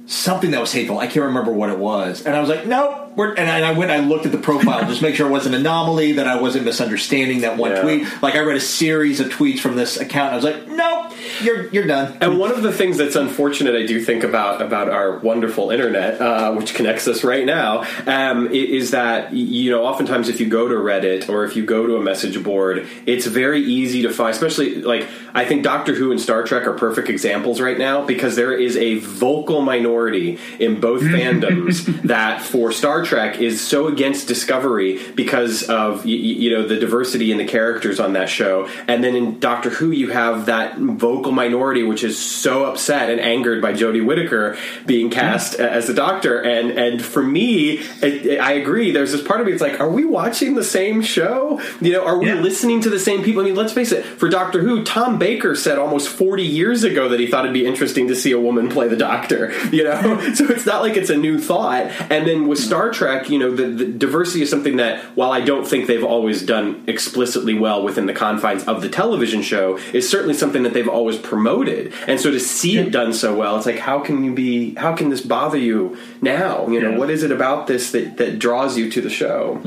something that was hateful. I can't remember what it was, and I was like, nope. We're, and I, I went, and I looked at the profile just to make sure it wasn't an anomaly, that I wasn't misunderstanding that one Yeah. tweet. Like I read a series of tweets from this account. And I was like, nope, you're you're done. And one of the things that's unfortunate, I do think about about our wonderful internet, uh, which connects us right now, um, is that you know oftentimes if you go to Reddit or if you go to a message board, it's very easy to find. Especially like I think Doctor Who and Star Trek are perfect examples right now because there is a vocal minority in both fandoms that for Star Trek is so against Discovery because of y- y- you know the diversity in the characters on that show, and then in Doctor Who you have that vocal minority which is so upset and angered by Jodie Whittaker being cast a- as the Doctor, and and for me, it, I agree. There's this part of me. It's like, are we watching the same show? You know, are we Yeah. listening to the same people? I mean, let's face it. For Doctor Who, Tom Baker said almost 40 years ago that he thought it'd be interesting to see a woman play the Doctor. You know, so it's not like it's a new thought. And then with Star Trek, you know, the, the diversity is something that, while I don't think they've always done explicitly well within the confines of the television show, is certainly something that they've always promoted. And so to see it done so well, it's like, how can you be? How can this bother you now? You know, Yeah. what is it about this that that draws you to the show?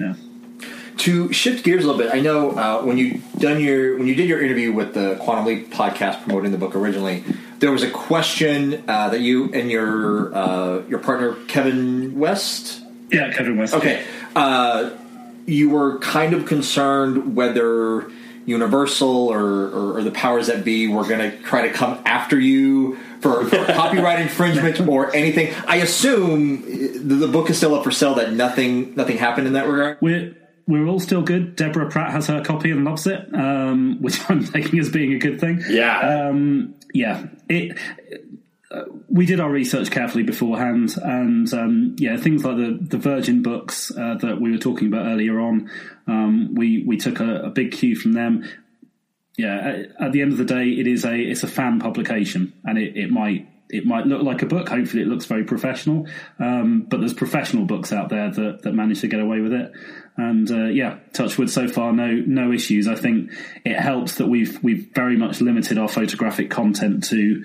Yeah. to shift gears a little bit, I know uh, when you done your when you did your interview with the Quantum Leap podcast promoting the book originally, there was a question uh, that you and your uh, your partner Kevin West. Yeah, Kevin West. Okay, uh, you were kind of concerned whether Universal or, or, or the powers that be were going to try to come after you for, for copyright infringement or anything. I assume the, the book is still up for sale. That nothing nothing happened in that regard. We're we're all still good. Deborah Pratt has her copy and loves it, um, which I'm taking as being a good thing. Yeah. Um, yeah. It. uh, We did our research carefully beforehand, and um, yeah, things like the the Virgin books uh, that we were talking about earlier on, um, we we took a, a big cue from them. Yeah, at, at the end of the day, it is a it's a fan publication, and it, it might it might look like a book. Hopefully, it looks very professional. Um, but there's professional books out there that that manage to get away with it. And uh, yeah, Touchwood so far no no issues. I think it helps that we've we've very much limited our photographic content to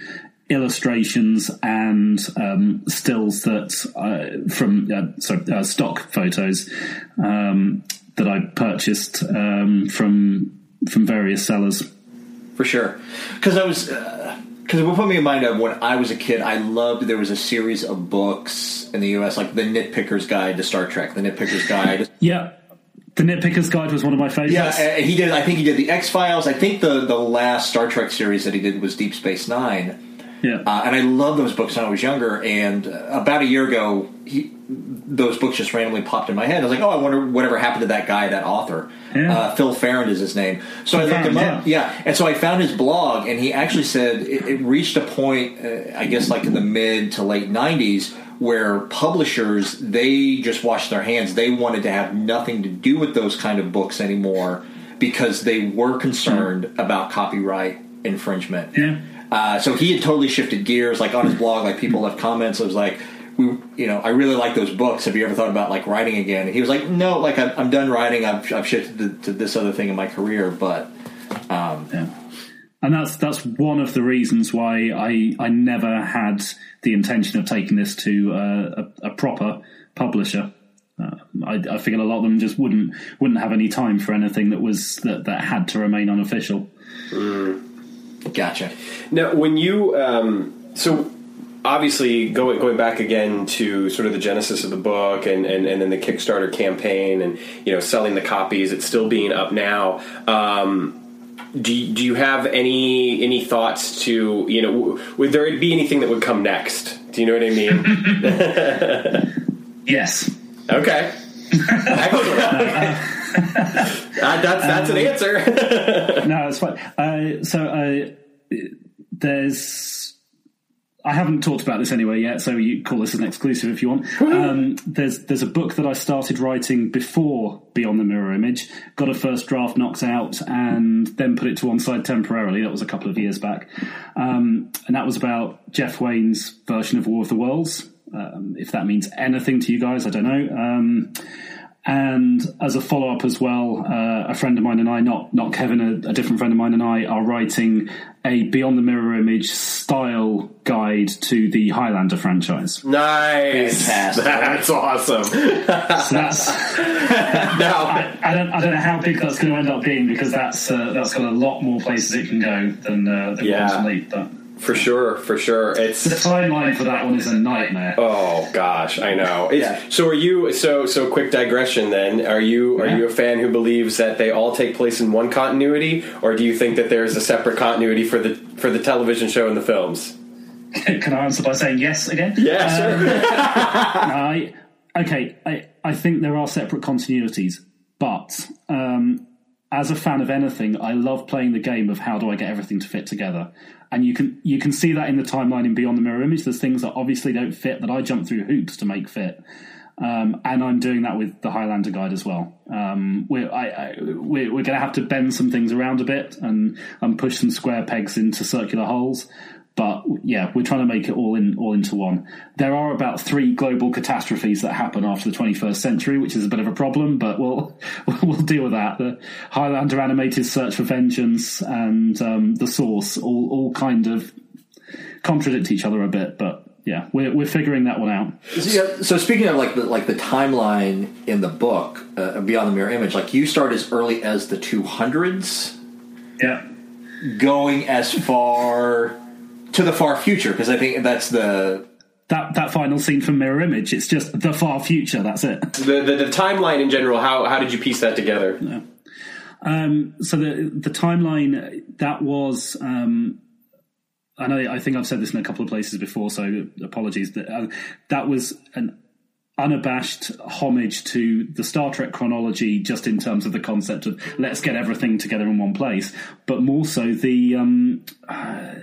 illustrations and um, stills that uh, from uh, sorry, uh, stock photos um, that I purchased um, from from various sellers. For sure, because I was because it would put me in mind of when I was a kid. I loved there was a series of books in the U.S. like the Nitpicker's Guide to Star Trek, the Nitpicker's Guide. Yeah, the Nitpicker's Guide was one of my favorites. Yeah, uh, he did. I think he did the X Files. I think the the last Star Trek series that he did was Deep Space Nine. yeah. Uh, and I loved those books when I was younger. And uh, about a year ago, he, those books just randomly popped in my head. I was like, "Oh, I wonder whatever happened to that guy, that author." Yeah. Uh, Phil Farrand is his name. So I looked him Farrand, up. Yeah. and so I found his blog, and he actually said it, it reached a point, uh, I guess, like in the mid to late '90s, where publishers they just washed their hands. They wanted to have nothing to do with those kind of books anymore because they were concerned about copyright infringement. Yeah. Uh, so he had totally shifted gears. Like on his blog, like people left comments. It was like, we, you know, I really like those books. Have you ever thought about like writing again? And he was like, no, like I'm, I'm done writing. I've, I've shifted to, to, this other thing in my career. But um, yeah. And that's that's one of the reasons why I I never had the intention of taking this to uh, a, a, proper publisher. Uh, I, I figured a lot of them just wouldn't wouldn't have any time for anything that was that, that had to remain unofficial. Mm. Gotcha. Now, when you um, so obviously going going back again to sort of the genesis of the book and, and, and then the Kickstarter campaign and you know selling the copies, it's still being up now. Um, do you, do you have any any thoughts to you know would there be anything that would come next? Do you know what I mean? yes. Okay. Excellent. that's that's um, an answer. no, it's fine. Uh, so uh, there's I haven't talked about this anyway yet, so you call this an exclusive if you want. Um, there's there's a book that I started writing before Beyond the Mirror Image, got a first draft knocked out, and then put it to one side temporarily. That was a couple of years back, um, and that was about Jeff Wayne's version of War of the Worlds. Um, if that means anything to you guys, I don't know. And as a follow up as well, uh, a friend of mine and I, not not Kevin, a, a, different friend of mine and I, are writing a Beyond the Mirror Image style guide to the Highlander franchise. Nice, Fantastic. that's awesome. so that's now I, I, don't I don't know how big that's going to end up being because that's uh, that's got a lot more places it can go than uh, than yeah. Quantum Leap, but. For sure, for sure. It's the timeline for that one is a nightmare. Oh gosh, I know. yeah. So are you? So so quick digression. Then are you? Are yeah. you a fan who believes that they all take place in one continuity, or do you think that there's a separate continuity for the for the television show and the films? Can I answer by saying yes again? Yeah, sure. Um, I, okay, I I think there are separate continuities, but. Um, as a fan of anything, I love playing the game of how do I get everything to fit together and you can you can see that in the timeline in Beyond the Mirror Image. There's things that obviously don't fit that I jump through hoops to make fit, um, and I'm doing that with the Highlander guide as well. Um, we're I, I, we're, we're going to have to bend some things around a bit and and push some square pegs into circular holes. But yeah, we're trying to make it all in all into one. There are about three global catastrophes that happen after the 21st century, which is a bit of a problem, but we'll we'll deal with that. The Highlander animated search for vengeance and um, the source all all kind of contradict each other a bit, but yeah, we're we're figuring that one out. So, so speaking of like the like the timeline in the book uh, Beyond the Mirror Image, like you start as early as the 200s. Yeah. Going as far to the far future because I think that's the that that final scene from Mirror Image. It's just the far future. That's it. The the, the timeline in general. How how did you piece that together? Yeah. Um, so the the timeline that was. Um, I know. I think I've said this in a couple of places before, so apologies. That uh, that was an unabashed homage to the Star Trek chronology, just in terms of the concept of let's get everything together in one place, but more so the um, uh,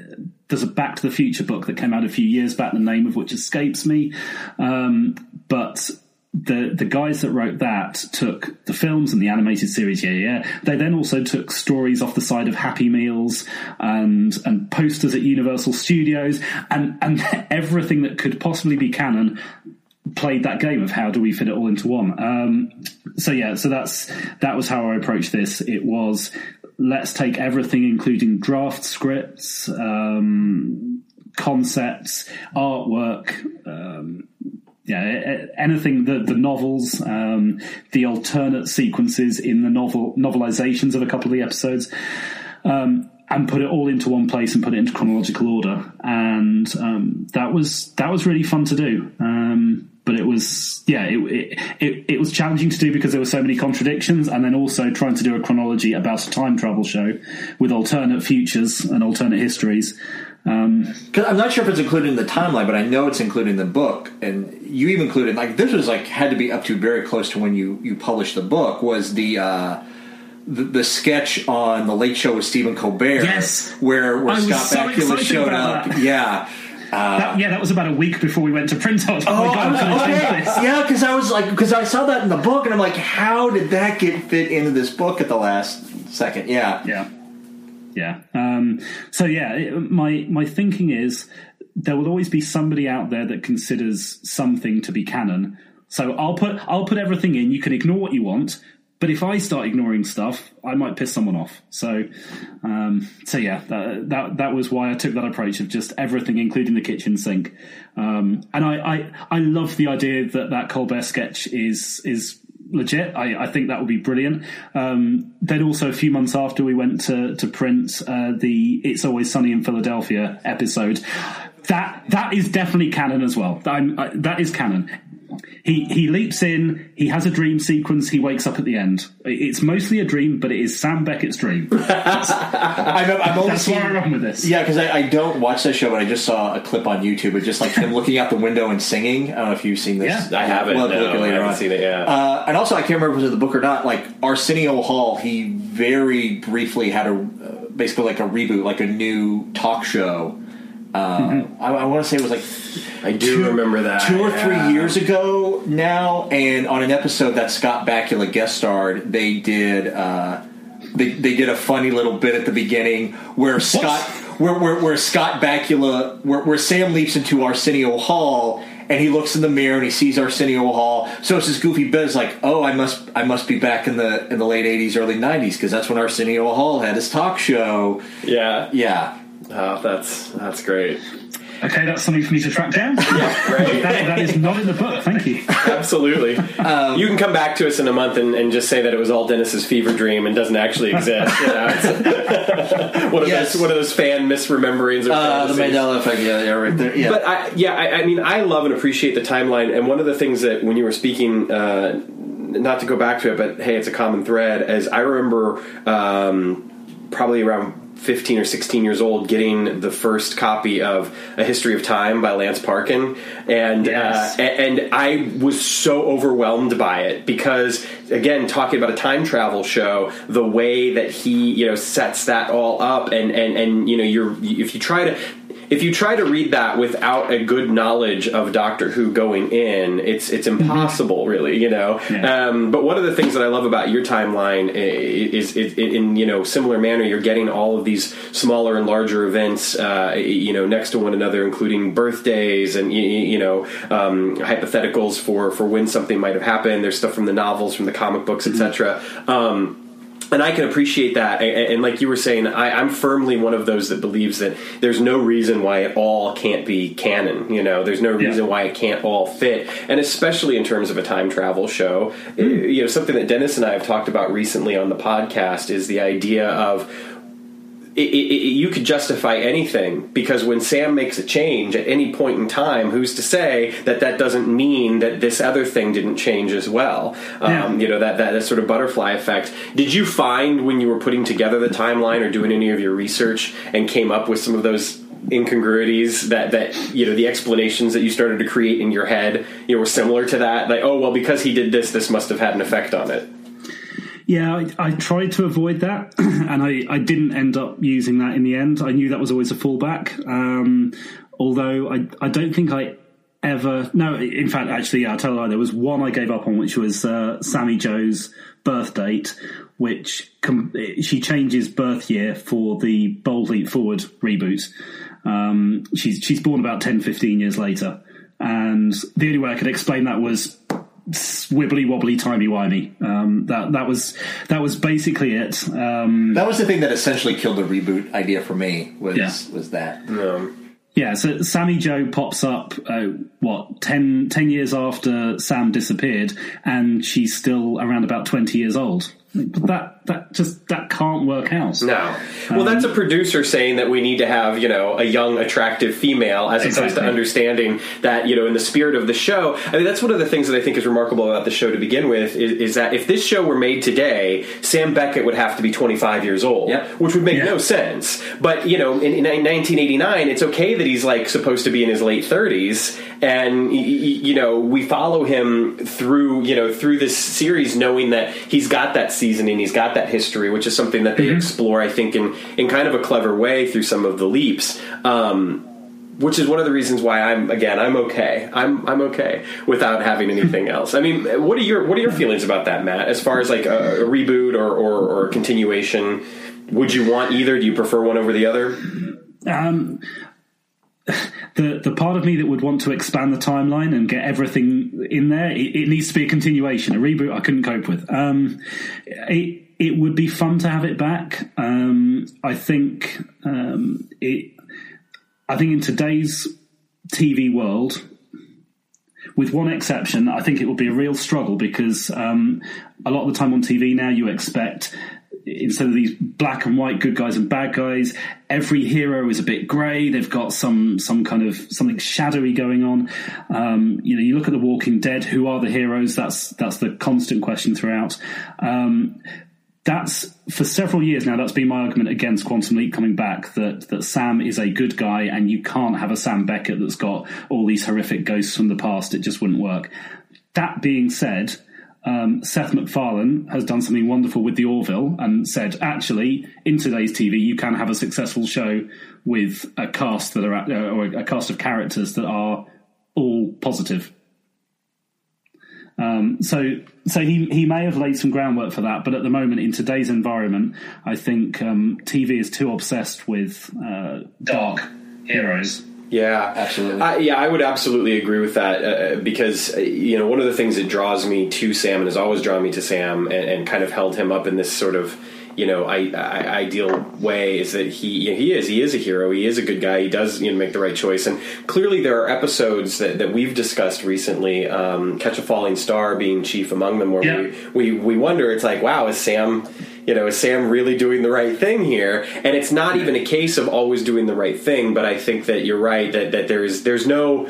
there's a Back to the Future book that came out a few years back, the name of which escapes me. Um, but the the guys that wrote that took the films and the animated series, yeah, yeah. They then also took stories off the side of Happy Meals and and posters at Universal Studios and and everything that could possibly be canon played that game of how do we fit it all into one. Um, so yeah, so that's that was how I approached this. It was let's take everything, including draft scripts, um, concepts, artwork. Um, yeah, anything the the novels, um, the alternate sequences in the novel novelizations of a couple of the episodes, um, and put it all into one place and put it into chronological order, and um, that was that was really fun to do. But it was yeah it, it, it was challenging to do because there were so many contradictions and then also trying to do a chronology about a time travel show with alternate futures and alternate histories. Um, I'm not sure if it's included in the timeline, but I know it's included in the book, and you even included like this was like had to be up to very close to when you you published the book was the uh, the, the, sketch on the Late Show with Stephen Colbert, yes, where where Scott so Bakula showed up, that. yeah, That, yeah, that was about a week before we went to print. I was like, Oh, oh God, okay. Yeah, because I was like, because I saw that in the book, and I'm like, how did that get fit into this book at the last second? Yeah. Yeah, yeah. Um, so yeah, it, my my thinking is there will always be somebody out there that considers something to be canon. So I'll put I'll put everything in. You can ignore what you want, but if I start ignoring stuff, I might piss someone off. So, um, so yeah, that, that that was why I took that approach of just everything, including the kitchen sink. Um, and I, I I love the idea that that Colbert sketch is is legit. I, I think that would be brilliant. Um, then also a few months after we went to to print uh, the "It's Always Sunny in Philadelphia" episode. That that is definitely canon as well. I, that is canon. He he leaps in. He has a dream sequence. He wakes up at the end. It's mostly a dream, but it is Sam Beckett's dream. I'm, I'm only That's where I seeing, run with this. yeah, because I, I don't watch that show, but I just saw a clip on YouTube of just like him looking out the window and singing. I don't know if you've seen this. Yeah. I haven't. We'll have no, look at I haven't on. seen it. Yeah. Uh, and also, I can't remember if it was in the book or not. Like Arsenio Hall, he very briefly had a uh, basically like a reboot, like a new talk show. Uh, I, I want to say it was like I do remember that. two or yeah. three years ago now, and on an episode that Scott Bakula guest starred, they did uh, they they did a funny little bit at the beginning where Scott where, where, where Scott Bakula where, where Sam leaps into Arsenio Hall. And he looks in the mirror and he sees Arsenio Hall. So it's this goofy bit. It's like, oh, I must, I must be back in the in the late '80s, early '90s, because that's when Arsenio Hall had his talk show. Yeah. Yeah, Oh, that's that's great. Okay, that's something for me to track down. Right. that, that is not in the book. Thank you. Absolutely. you can come back to us in a month and, and just say that it was all Dennis's fever dream and doesn't actually exist. You know? It's- one of Yes. those one of those fan misrememberings or uh, the. Mandela effect. Yeah, yeah, right there. Yeah, But I, yeah, I, I mean, I love and appreciate the timeline. And one of the things that when you were speaking, uh, not to go back to it, but hey, it's a common thread. As I remember, um, probably around. 15 or 16 years old getting the first copy of A History of Time by Lance Parkin and Yes. uh, a- and I was so overwhelmed by it because again talking about a time travel show the way that he you know sets that all up and and and you know you're if you try to if you try to read that without a good knowledge of Doctor Who going in, it's it's impossible, really. You know. Yeah. Um, but one of the things that I love about your timeline i- is, is, in you know similar manner, you're getting all of these smaller and larger events, uh, you know, next to one another, including birthdays and you know um, hypotheticals for for when something might have happened. There's stuff from the novels, from the comic books, etc. Um, and I can appreciate that. And, and like you were saying, I, I'm firmly one of those that believes that there's no reason why it all can't be canon. You know, there's no reason why it can't all fit. And especially in terms of a time travel show, eh, you know, something that Dennis and I have talked about recently on the podcast is the idea of it, it, it, you could justify anything because when Sam makes a change at any point in time, who's to say that that doesn't mean that this other thing didn't change as well? Yeah. Um, you know that, that that sort of butterfly effect. Did you find when you were putting together the timeline or doing any of your research and came up with some of those incongruities that that you know the explanations that you started to create in your head you know were similar to that like oh well because he did this this must have had an effect on it Yeah, I, I tried to avoid that, and I, I didn't end up using that in the end. I knew that was always a fallback. Um, although I, I don't think I ever. No, in fact, actually, yeah, I'll tell you, there was one I gave up on, which was uh, Sammy Jo's birth date, which com- she changes birth year for the Bold Leap Forward reboot. Um, she's she's born about 10, 15 years later, and the only way I could explain that was wibbly wobbly timey wimey. Um, that that was that was basically it. Um, that was the thing that essentially killed the reboot idea for me. Was Yeah. was that? yeah, so Sammy Jo pops up uh, what 10, 10 years after Sam disappeared, and she's still around about twenty years old. But that that just that can't work out. No. Well, that's a um, producer saying that we need to have, you know, a young, attractive female as opposed to understanding that, you know, in the spirit of the show. I mean, that's one of the things that I think is remarkable about the show to begin with is, is that if this show were made today, Sam Beckett would have to be 25 years old, Yep. which would make Yeah. no sense. But, you know, in, in 1989, it's okay that he's, like, supposed to be in his late 30s. And, y- y- you know, we follow him through, you know, through this series knowing that he's got that seasoning, he's got that history, which is something that they explore, I think, in, in kind of a clever way through some of the leaps. Um, which is one of the reasons why I'm again I'm okay. I'm I'm okay without having anything else. I mean, what are your what are your feelings about that, Matt? As far as like a, a reboot or, or or a continuation, would you want either? Do you prefer one over the other? Um, the the part of me that would want to expand the timeline and get everything in there, it, it needs to be a continuation. A reboot, I couldn't cope with. Um, it it would be fun to have it back. Um, I think um, it. I think in today's TV world, with one exception, I think it would be a real struggle because um, a lot of the time on TV now you expect instead of these black and white good guys and bad guys, every hero is a bit grey. They've got some some kind of something shadowy going on. Um, you know, you look at The Walking Dead. Who are the heroes? That's that's the constant question throughout. Um, that's for several years now. That's been my argument against Quantum Leap coming back. That that Sam is a good guy, and you can't have a Sam Beckett that's got all these horrific ghosts from the past. It just wouldn't work. That being said, um, Seth MacFarlane has done something wonderful with the Orville and said, actually, in today's TV, you can have a successful show with a cast that are uh, or a cast of characters that are all positive. Um, so, so he he may have laid some groundwork for that, but at the moment, in today's environment, I think um, TV is too obsessed with uh, dark heroes. Yeah, absolutely. I, yeah, I would absolutely agree with that uh, because uh, you know one of the things that draws me to Sam and has always drawn me to Sam and, and kind of held him up in this sort of you know I, I, ideal way is that he you know, he is he is a hero he is a good guy he does you know make the right choice and clearly there are episodes that, that we've discussed recently um, Catch a Falling Star being chief among them where yeah. we, we we wonder it's like wow is Sam you know, is Sam really doing the right thing here? And it's not even a case of always doing the right thing, but I think that you're right that, that there's there's no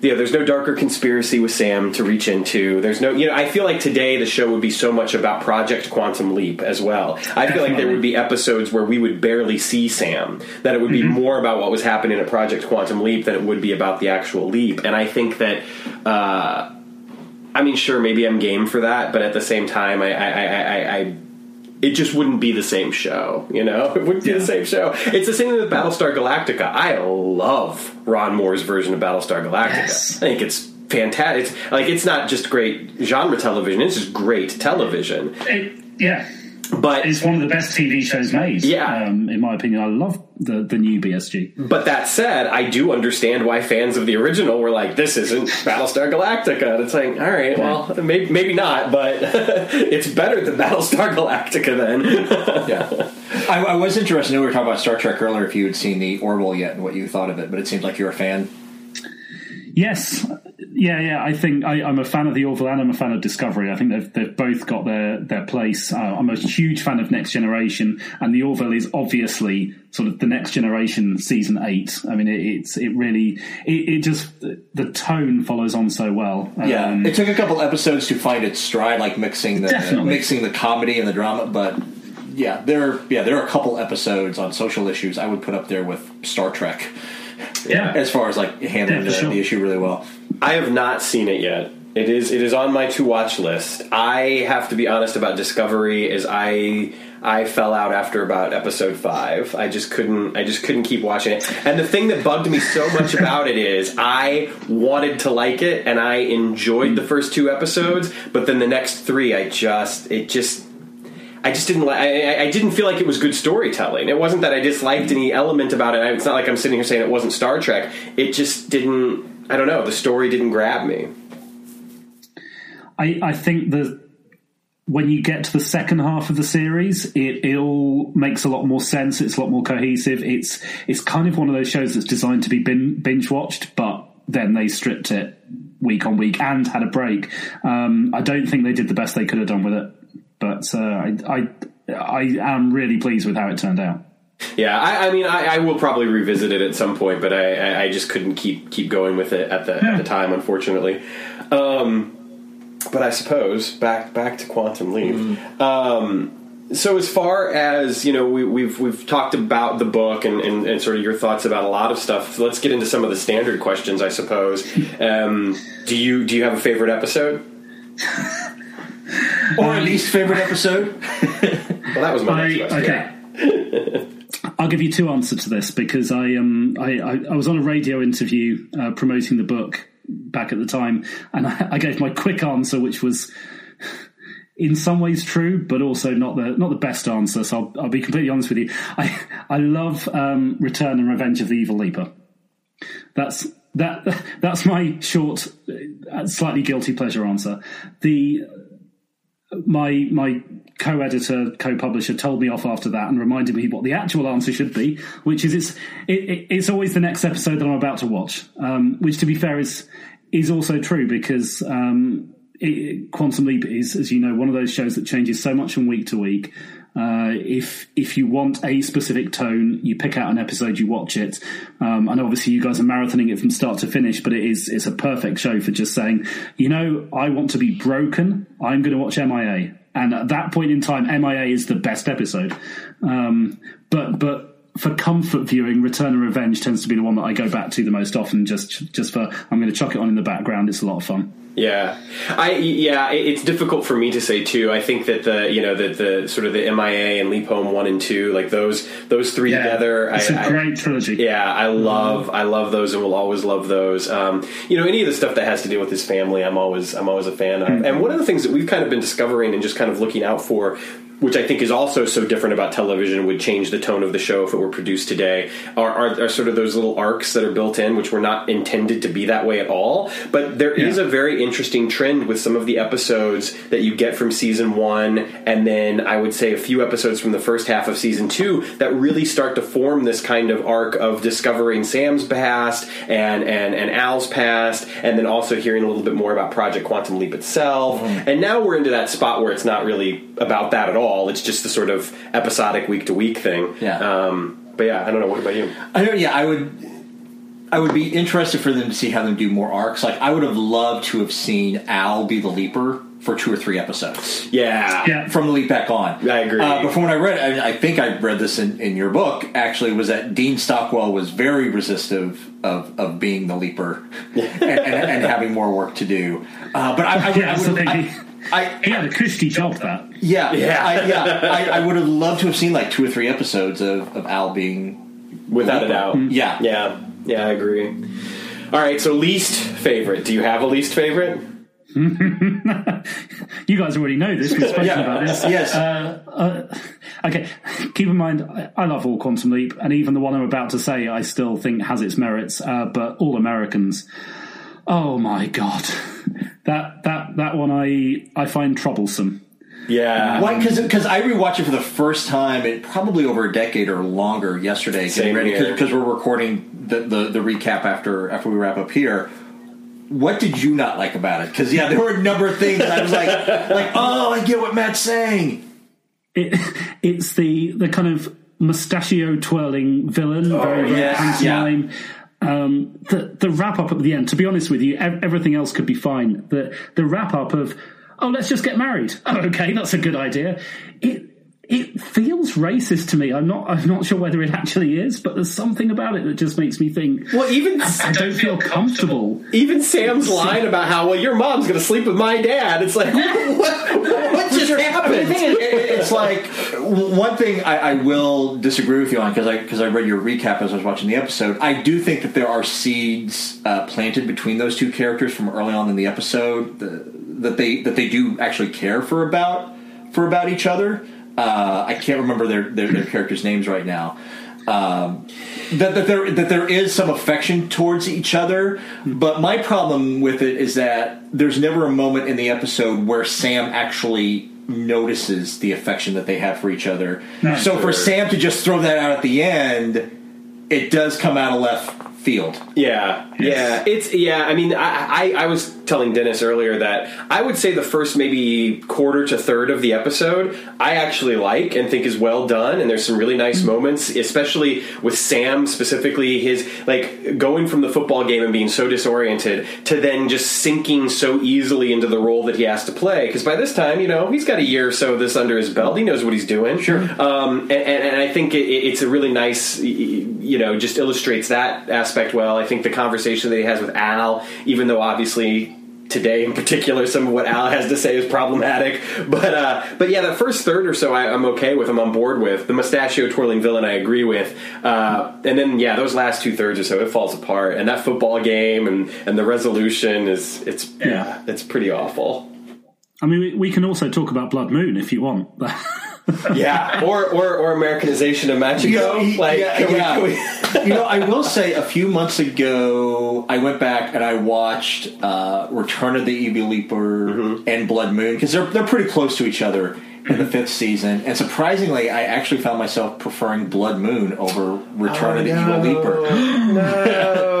yeah, there's no darker conspiracy with Sam to reach into. There's no, you know, I feel like today the show would be so much about Project Quantum Leap as well. I feel like there would be episodes where we would barely see Sam. That it would be mm-hmm. more about what was happening at Project Quantum Leap than it would be about the actual leap. And I think that. Uh, I mean, sure, maybe I'm game for that, but at the same time, I, I, I, I, I it just wouldn't be the same show, you know? It wouldn't be yeah. the same show. It's the same thing with Battlestar Galactica. I love Ron Moore's version of Battlestar Galactica. Yes. I think it's fantastic. It's, like it's not just great genre television; it's just great television. It, yeah, but it's one of the best TV shows made. Yeah, um, in my opinion, I love the the new BSG. But that said, I do understand why fans of the original were like, "This isn't Battlestar Galactica." And it's like, all right, well, maybe, maybe not, but it's better than Battlestar Galactica then. yeah, I, I, was interested. I know we were talking about Star Trek earlier. If you had seen the Orville yet and what you thought of it, but it seems like you're a fan. Yes, yeah, yeah. I think I, am a fan of the Orville and I'm a fan of Discovery. I think they've they've both got their their place. Uh, I'm a huge fan of Next Generation, and the Orville is obviously sort of the Next Generation season eight. I mean, it, it's it really it, it, just the tone follows on so well. Yeah, um, it took a couple episodes to find its stride, like mixing the mixing the comedy and the drama, but. Yeah, there. Yeah, there are a couple episodes on social issues I would put up there with Star Trek. Yeah, as far as like handling yeah, the, sure. the issue really well. I have not seen it yet. It is it is on my to watch list. I have to be honest about Discovery. Is I I fell out after about episode five. I just couldn't. I just couldn't keep watching it. And the thing that bugged me so much about it is I wanted to like it, and I enjoyed the first two episodes. But then the next three, I just it just I just didn't like. I, I, didn't feel like it was good storytelling. It wasn't that I disliked any element about it. It's not like I'm sitting here saying it wasn't Star Trek. It just didn't. I don't know. The story didn't grab me. I, I think that when you get to the second half of the series, it, it all makes a lot more sense. It's a lot more cohesive. It's it's kind of one of those shows that's designed to be binge watched, but then they stripped it week on week and had a break. Um, I don't think they did the best they could have done with it, but uh, I, I I am really pleased with how it turned out. Yeah, I, I mean, I, I, will probably revisit it at some point, but I, I, just couldn't keep keep going with it at the at the time, unfortunately. Um, but I suppose back back to Quantum Leap. Mm. Um, so as far as you know, we, have we've, we've talked about the book and, and, and, sort of your thoughts about a lot of stuff. Let's get into some of the standard questions, I suppose. Um, do you do you have a favorite episode? or at least favorite episode? well, that was my next question. Okay. I'll give you two answers to this because I um I, I, I was on a radio interview uh, promoting the book back at the time, and I, I gave my quick answer, which was in some ways true, but also not the not the best answer. So I'll, I'll be completely honest with you. I I love um, Return and Revenge of the Evil Leaper. That's that that's my short, uh, slightly guilty pleasure answer. The my my co-editor, co-publisher told me off after that and reminded me what the actual answer should be, which is it's it, it's always the next episode that I'm about to watch. Um, which, to be fair, is is also true because um, it, Quantum Leap is, as you know, one of those shows that changes so much from week to week. Uh, if if you want a specific tone, you pick out an episode, you watch it. Um, and obviously, you guys are marathoning it from start to finish, but it is it's a perfect show for just saying, you know, I want to be broken. I'm going to watch MIA, and at that point in time, MIA is the best episode. Um, but but for comfort viewing, Return and Revenge tends to be the one that I go back to the most often. Just just for I'm going to chuck it on in the background. It's a lot of fun. Yeah, I yeah, it's difficult for me to say too. I think that the you know the the sort of the MIA and Leap Home one and two, like those those three Yeah, together. it's I, a great trilogy. Yeah, I love I love those and will always love those. Um, you know, any of the stuff that has to do with his family, I'm always I'm always a fan of. And one of the things that we've kind of been discovering and just kind of looking out for. Which I think is also so different about television, would change the tone of the show if it were produced today. Are, are, are sort of those little arcs that are built in, which were not intended to be that way at all. But there is Yeah. a very interesting trend with some of the episodes that you get from season one, and then I would say a few episodes from the first half of season two that really start to form this kind of arc of discovering Sam's past and and and Al's past, and then also hearing a little bit more about Project Quantum Leap itself. Mm-hmm. And now we're into that spot where it's not really about that at all. It's just the sort of episodic week to week thing. Yeah. Um, but yeah, I don't know. What about you? I know. Yeah, I would. I would be interested for them to see how them do more arcs. Like I would have loved to have seen Al be the leaper for two or three episodes Yeah. Yeah. from the leap back on. I agree. Uh, but from when I read, I, I think I read this in, in your book. Actually, was that Dean Stockwell was very resistive of, of being the leaper and, and, and having more work to do. Uh, but I, I, would- Yeah, I, would- absolutely. I, I, He had a cushy job that. yeah, Yeah. I, yeah. I, I would have loved to have seen like two or three episodes of, of Al being Without a doubt. Yeah. Yeah. Yeah, I agree. All right, so least favorite. Do you have a least favorite? You guys already know this. We've spoken Yeah. about this. Yes. Uh, okay, keep in mind, I, I love all Quantum Leap, and even the one I'm about to say, I still think has its merits. Uh, but All Americans, oh my god, that that that one I I find troublesome. Yeah. Um, Why? Because because I rewatched it for the first time in probably over a decade or longer yesterday. Same here. Because we're recording the, the, the recap after after we wrap up here. What did you not like about it? Because yeah, there were a number of things I was like, like, oh, I get what Matt's saying. It, it's the the kind of mustachio twirling villain, very very Oh, yes, pantomime. Um, the the wrap up at the end. To be honest with you, ev- everything else could be fine. The the wrap up of oh, let's just get married. Oh, okay, that's a good idea. It it feels racist to me. I'm not I'm not sure whether it actually is, but there's something about it that just makes me think. Well, even I don't feel comfortable. even Sam's line about how well your mom's going to sleep with my dad. It's like what, what just I mean, happened? it- it's like one thing I, I will disagree with you on because I because I read your recap as I was watching the episode. I do think that there are seeds uh, planted between those two characters from early on in the episode the, that they that they do actually care for about for about each other. Uh, I can't remember their, their their characters' names right now. Um, that, that there that there is some affection towards each other, but my problem with it is that there's never a moment in the episode where Sam actually notices the affection that they have for each other. so for Sam to just throw that out at the end, it does come out of left field. Yeah, yeah, it's yeah. I mean, I, I I was telling Dennis earlier that I would say the first maybe quarter to third of the episode I actually like and think is well done, and there's some really nice moments, especially with Sam specifically. His like going from the football game and being so disoriented to then just sinking so easily into the role that he has to play. Because by this time, you know, he's got a year or so of this under his belt. He knows what he's doing. Sure. Um, and, and, and I think it, it's a really nice, you know, just illustrates that aspect well. I think the conversation that he has with Al, even though obviously today in particular some of what Al has to say is problematic. But uh, but yeah, that first third or so I, am okay with. I'm on board with the mustachio twirling villain. I agree with. Uh, and then yeah, those last two thirds or so it falls apart. And that football game and and the resolution is it's yeah, yeah it's pretty awful. I mean, we, we can also talk about Blood Moon if you want. yeah, or, or or Americanization of Machiko. You know, like, yeah, yeah. We, we... you know, I will say a few months ago, I went back and I watched uh, Return of the Evil Leaper mm-hmm. and Blood Moon because they're they're pretty close to each other in the fifth season, and surprisingly, I actually found myself preferring Blood Moon over Return oh, of the no. Evil Leaper. no.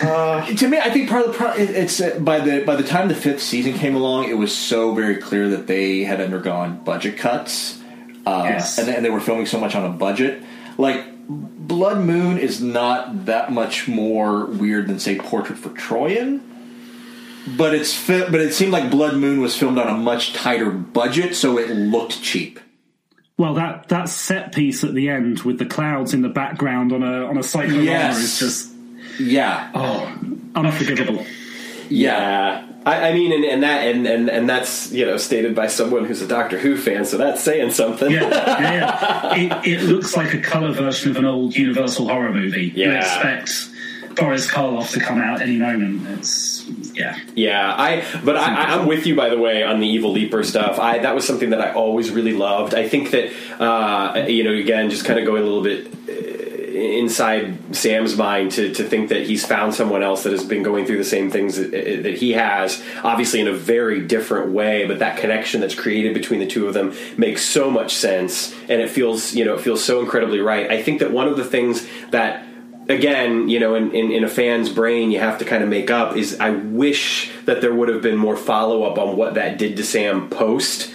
Uh, to me, I think part of the problem it's uh, by the by the time the fifth season came along, it was so very clear that they had undergone budget cuts, uh, yes. and, and they were filming so much on a budget. Like Blood Moon is not that much more weird than say Portrait for Troian but it's fi- but it seemed like Blood Moon was filmed on a much tighter budget, so it looked cheap. Well, that that set piece at the end with the clouds in the background on a on a cyclone yes. is just yeah, oh, unforgivable. Yeah. I, I, mean, and, and that, and, and, and that's you know stated by someone who's a Doctor Who fan, so that's saying something. Yeah, yeah, yeah. It, it, looks like a color version of an old Universal horror movie. Yeah. You expect Boris Karloff to come out any moment. It's yeah, yeah. I but I, am with you by the way on the Evil Leaper stuff. I that was something that I always really loved. I think that uh, you know again just kind of going a little bit uh, inside Sam's mind to, to think that he's found someone else that has been going through the same things that, that, he has, obviously in a very different way, but that connection that's created between the two of them makes so much sense and it feels, you know, it feels so incredibly right. I think that one of the things that again, you know, in, in, in, a fan's brain, you have to kind of make up is I wish that there would have been more follow up on what that did to Sam post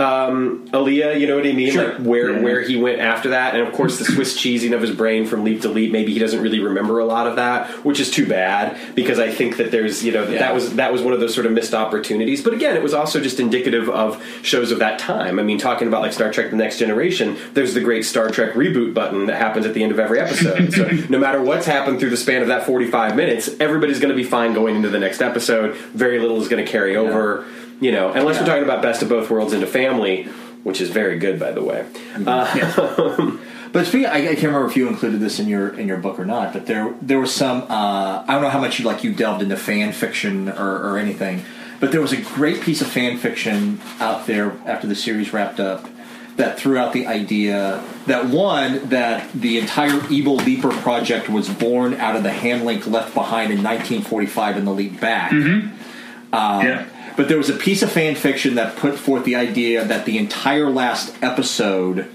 um, Alia, you know what I mean? Sure. Like where yeah. where he went after that, and of course the Swiss cheesing of his brain from leap to leap. Maybe he doesn't really remember a lot of that, which is too bad because I think that there's you know yeah. that was that was one of those sort of missed opportunities. But again, it was also just indicative of shows of that time. I mean, talking about like Star Trek: The Next Generation, there's the great Star Trek reboot button that happens at the end of every episode. so no matter what's happened through the span of that 45 minutes, everybody's going to be fine going into the next episode. Very little is going to carry over. Yeah you know, unless yeah. we're talking about best of both worlds into family, which is very good, by the way. Mm-hmm. Uh, But speaking, I, I, can't remember if you included this in your in your book or not. But there there was some. Uh, I don't know how much you like you delved into fan fiction or, or, anything, but there was a great piece of fan fiction out there after the series wrapped up that threw out the idea that one that the entire Evil Leaper project was born out of the hand link left behind in 1945 in the leap back. Mm-hmm. Um, yeah but there was a piece of fan fiction that put forth the idea that the entire last episode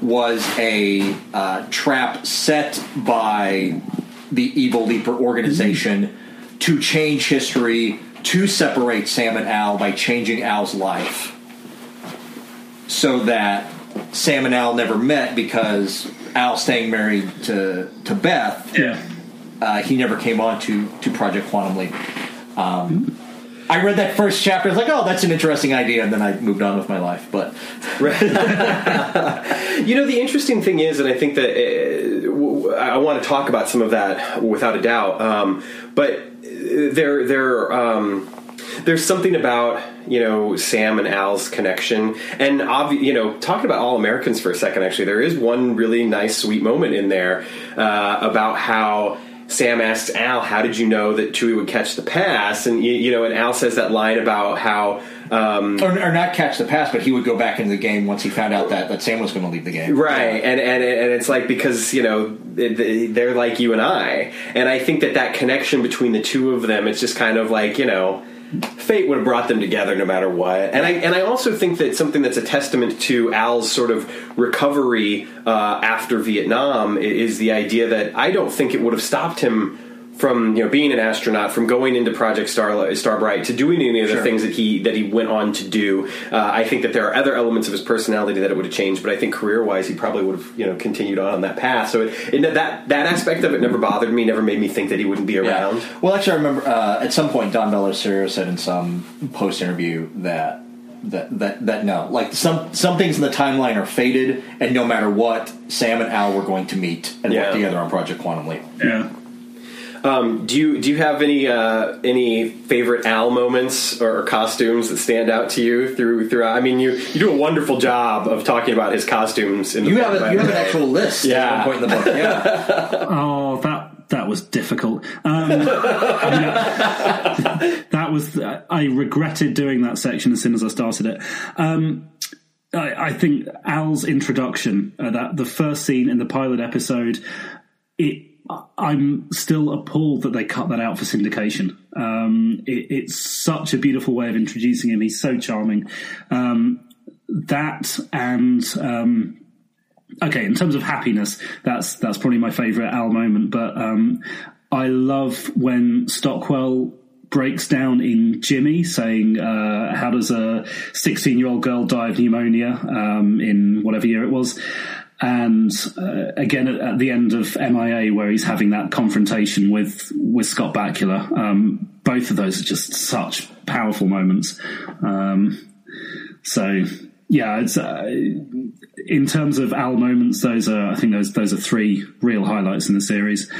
was a uh, trap set by the Evil Leaper organization to change history, to separate Sam and Al by changing Al's life. So that Sam and Al never met because Al staying married to, to Beth, yeah. Uh, he never came on to, to Project Quantum Leap. Um, I read that first chapter. I was like, oh, that's an interesting idea, and then I moved on with my life. But you know, the interesting thing is, and I think that uh, I want to talk about some of that without a doubt. Um, but there, there, um, there's something about you know Sam and Al's connection, and obvi- you know, talking about All Americans for a second. Actually, there is one really nice, sweet moment in there uh, about how Sam asks Al, "How did you know that Chuey would catch the pass?" And you, you know, and Al says that line about how, um, or, or, not catch the pass, but he would go back into the game once he found out that, that Sam was going to leave the game, right? And and and it's like because you know they're like you and I, and I think that that connection between the two of them, it's just kind of like you know fate would have brought them together no matter what. And I and I also think that something that's a testament to Al's sort of recovery uh, after Vietnam is the idea that I don't think it would have stopped him from you know being an astronaut, from going into Project Star Starbright to doing any of the sure. things that he that he went on to do. Uh, I think that there are other elements of his personality that it would have changed, but I think career wise, he probably would have you know continued on, on that path. So it, it, that that aspect of it never bothered me, never made me think that he wouldn't be around. Yeah. Well, actually, I remember uh, at some point Don Bellisario said in some post interview that that that that no, like some some things in the timeline are faded, and no matter what, Sam and Al were going to meet and yeah. work together on Project Quantum Leap. Yeah. Um, do you do you have any uh, any favorite Al moments or costumes that stand out to you through throughout? I mean, you you do a wonderful job of talking about his costumes. In the You book, have a, by you have an actual list Yeah. at one point in the book. Yeah. Oh, that that was difficult. Um, yeah. that was. I regretted doing that section as soon as I started it. Um, I, I think Al's introduction, uh, that the first scene in the pilot episode, it. I'm still appalled that they cut that out for syndication. Um, it, it's such a beautiful way of introducing him. He's so charming. Um, that and um, okay, in terms of happiness, that's that's probably my favourite Al moment. But um, I love when Stockwell breaks down in Jimmy, saying, uh, "How does a 16 year old girl die of pneumonia um, in whatever year it was?" And uh, again, at, at the end of MIA, where he's having that confrontation with with Scott Bakula, um, both of those are just such powerful moments. Um, so yeah, it's uh, in terms of Al moments, those are I think those those are three real highlights in the series.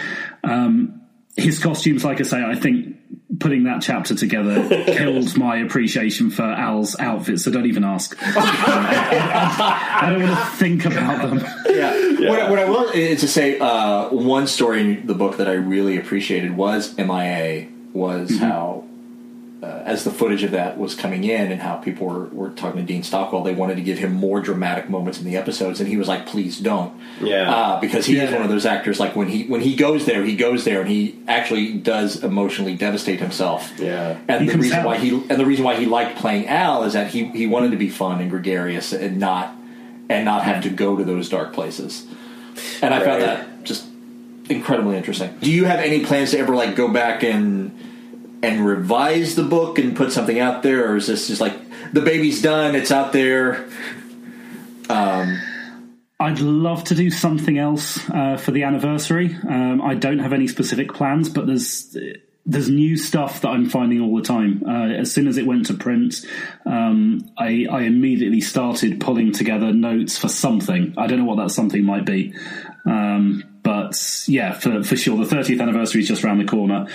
Um, his costumes, like I say, I think putting that chapter together killed my appreciation for Al's outfits. So don't even ask. I don't want to think about them. yeah. What, I- what I will is to say uh, one story in the book that I really appreciated was MIA was how uh, as the footage of that was coming in and how people were, were talking to Dean Stockwell, they wanted to give him more dramatic moments in the episodes, and he was like, "Please don't," Yeah. uh, because he is one of those actors. Like when he when he goes there, he goes there, and he actually does emotionally devastate himself. Yeah. and You the reason tell. why he and the reason why he liked playing Al is that he he wanted to be fun and gregarious and not and not have to go to those dark places. And I found that just incredibly interesting. Do you have any plans to ever like go back and and revise the book and put something out there, or is this just like the baby's done, it's out there? I'd love to do something else uh, for the anniversary. Um, I don't have any specific plans, but there's there's new stuff that I'm finding all the time. Uh, as soon as it went to print, um, I, I immediately started pulling together notes for something. I don't know what that something might be. Um, but yeah, for, for sure, the 30th anniversary is just around the corner.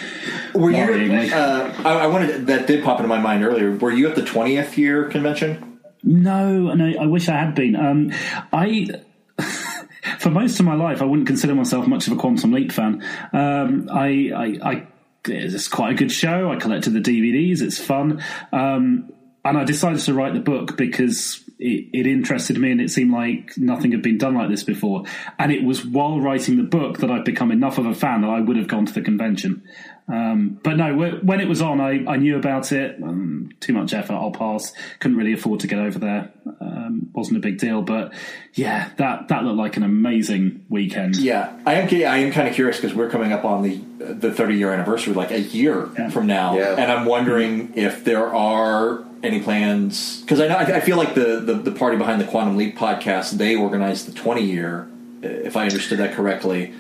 Were you? Uh, I, I wanted that did pop into my mind earlier. Were you at the twentieth year convention? No, no, I wish I had been. Um, I, for most of my life, I wouldn't consider myself much of a Quantum Leap fan. Um, I, I, I, it's quite a good show. I collected the DVDs. It's fun. Um, and I decided to write the book because it, it interested me and it seemed like nothing had been done like this before. And it was while writing the book that I'd become enough of a fan that I would have gone to the convention. Um, but no, when it was on, I, I knew about it. Um, too much effort, I'll pass. Couldn't really afford to get over there. Um, wasn't a big deal, but yeah, that that looked like an amazing weekend. Yeah, I am. I am kind of curious because we're coming up on the the 30 year anniversary, like a year Yeah. from now, Yeah. and I'm wondering if there are any plans because I know I I feel like the, the the party behind the Quantum Leap podcast they organized the 20 year, if I understood that correctly.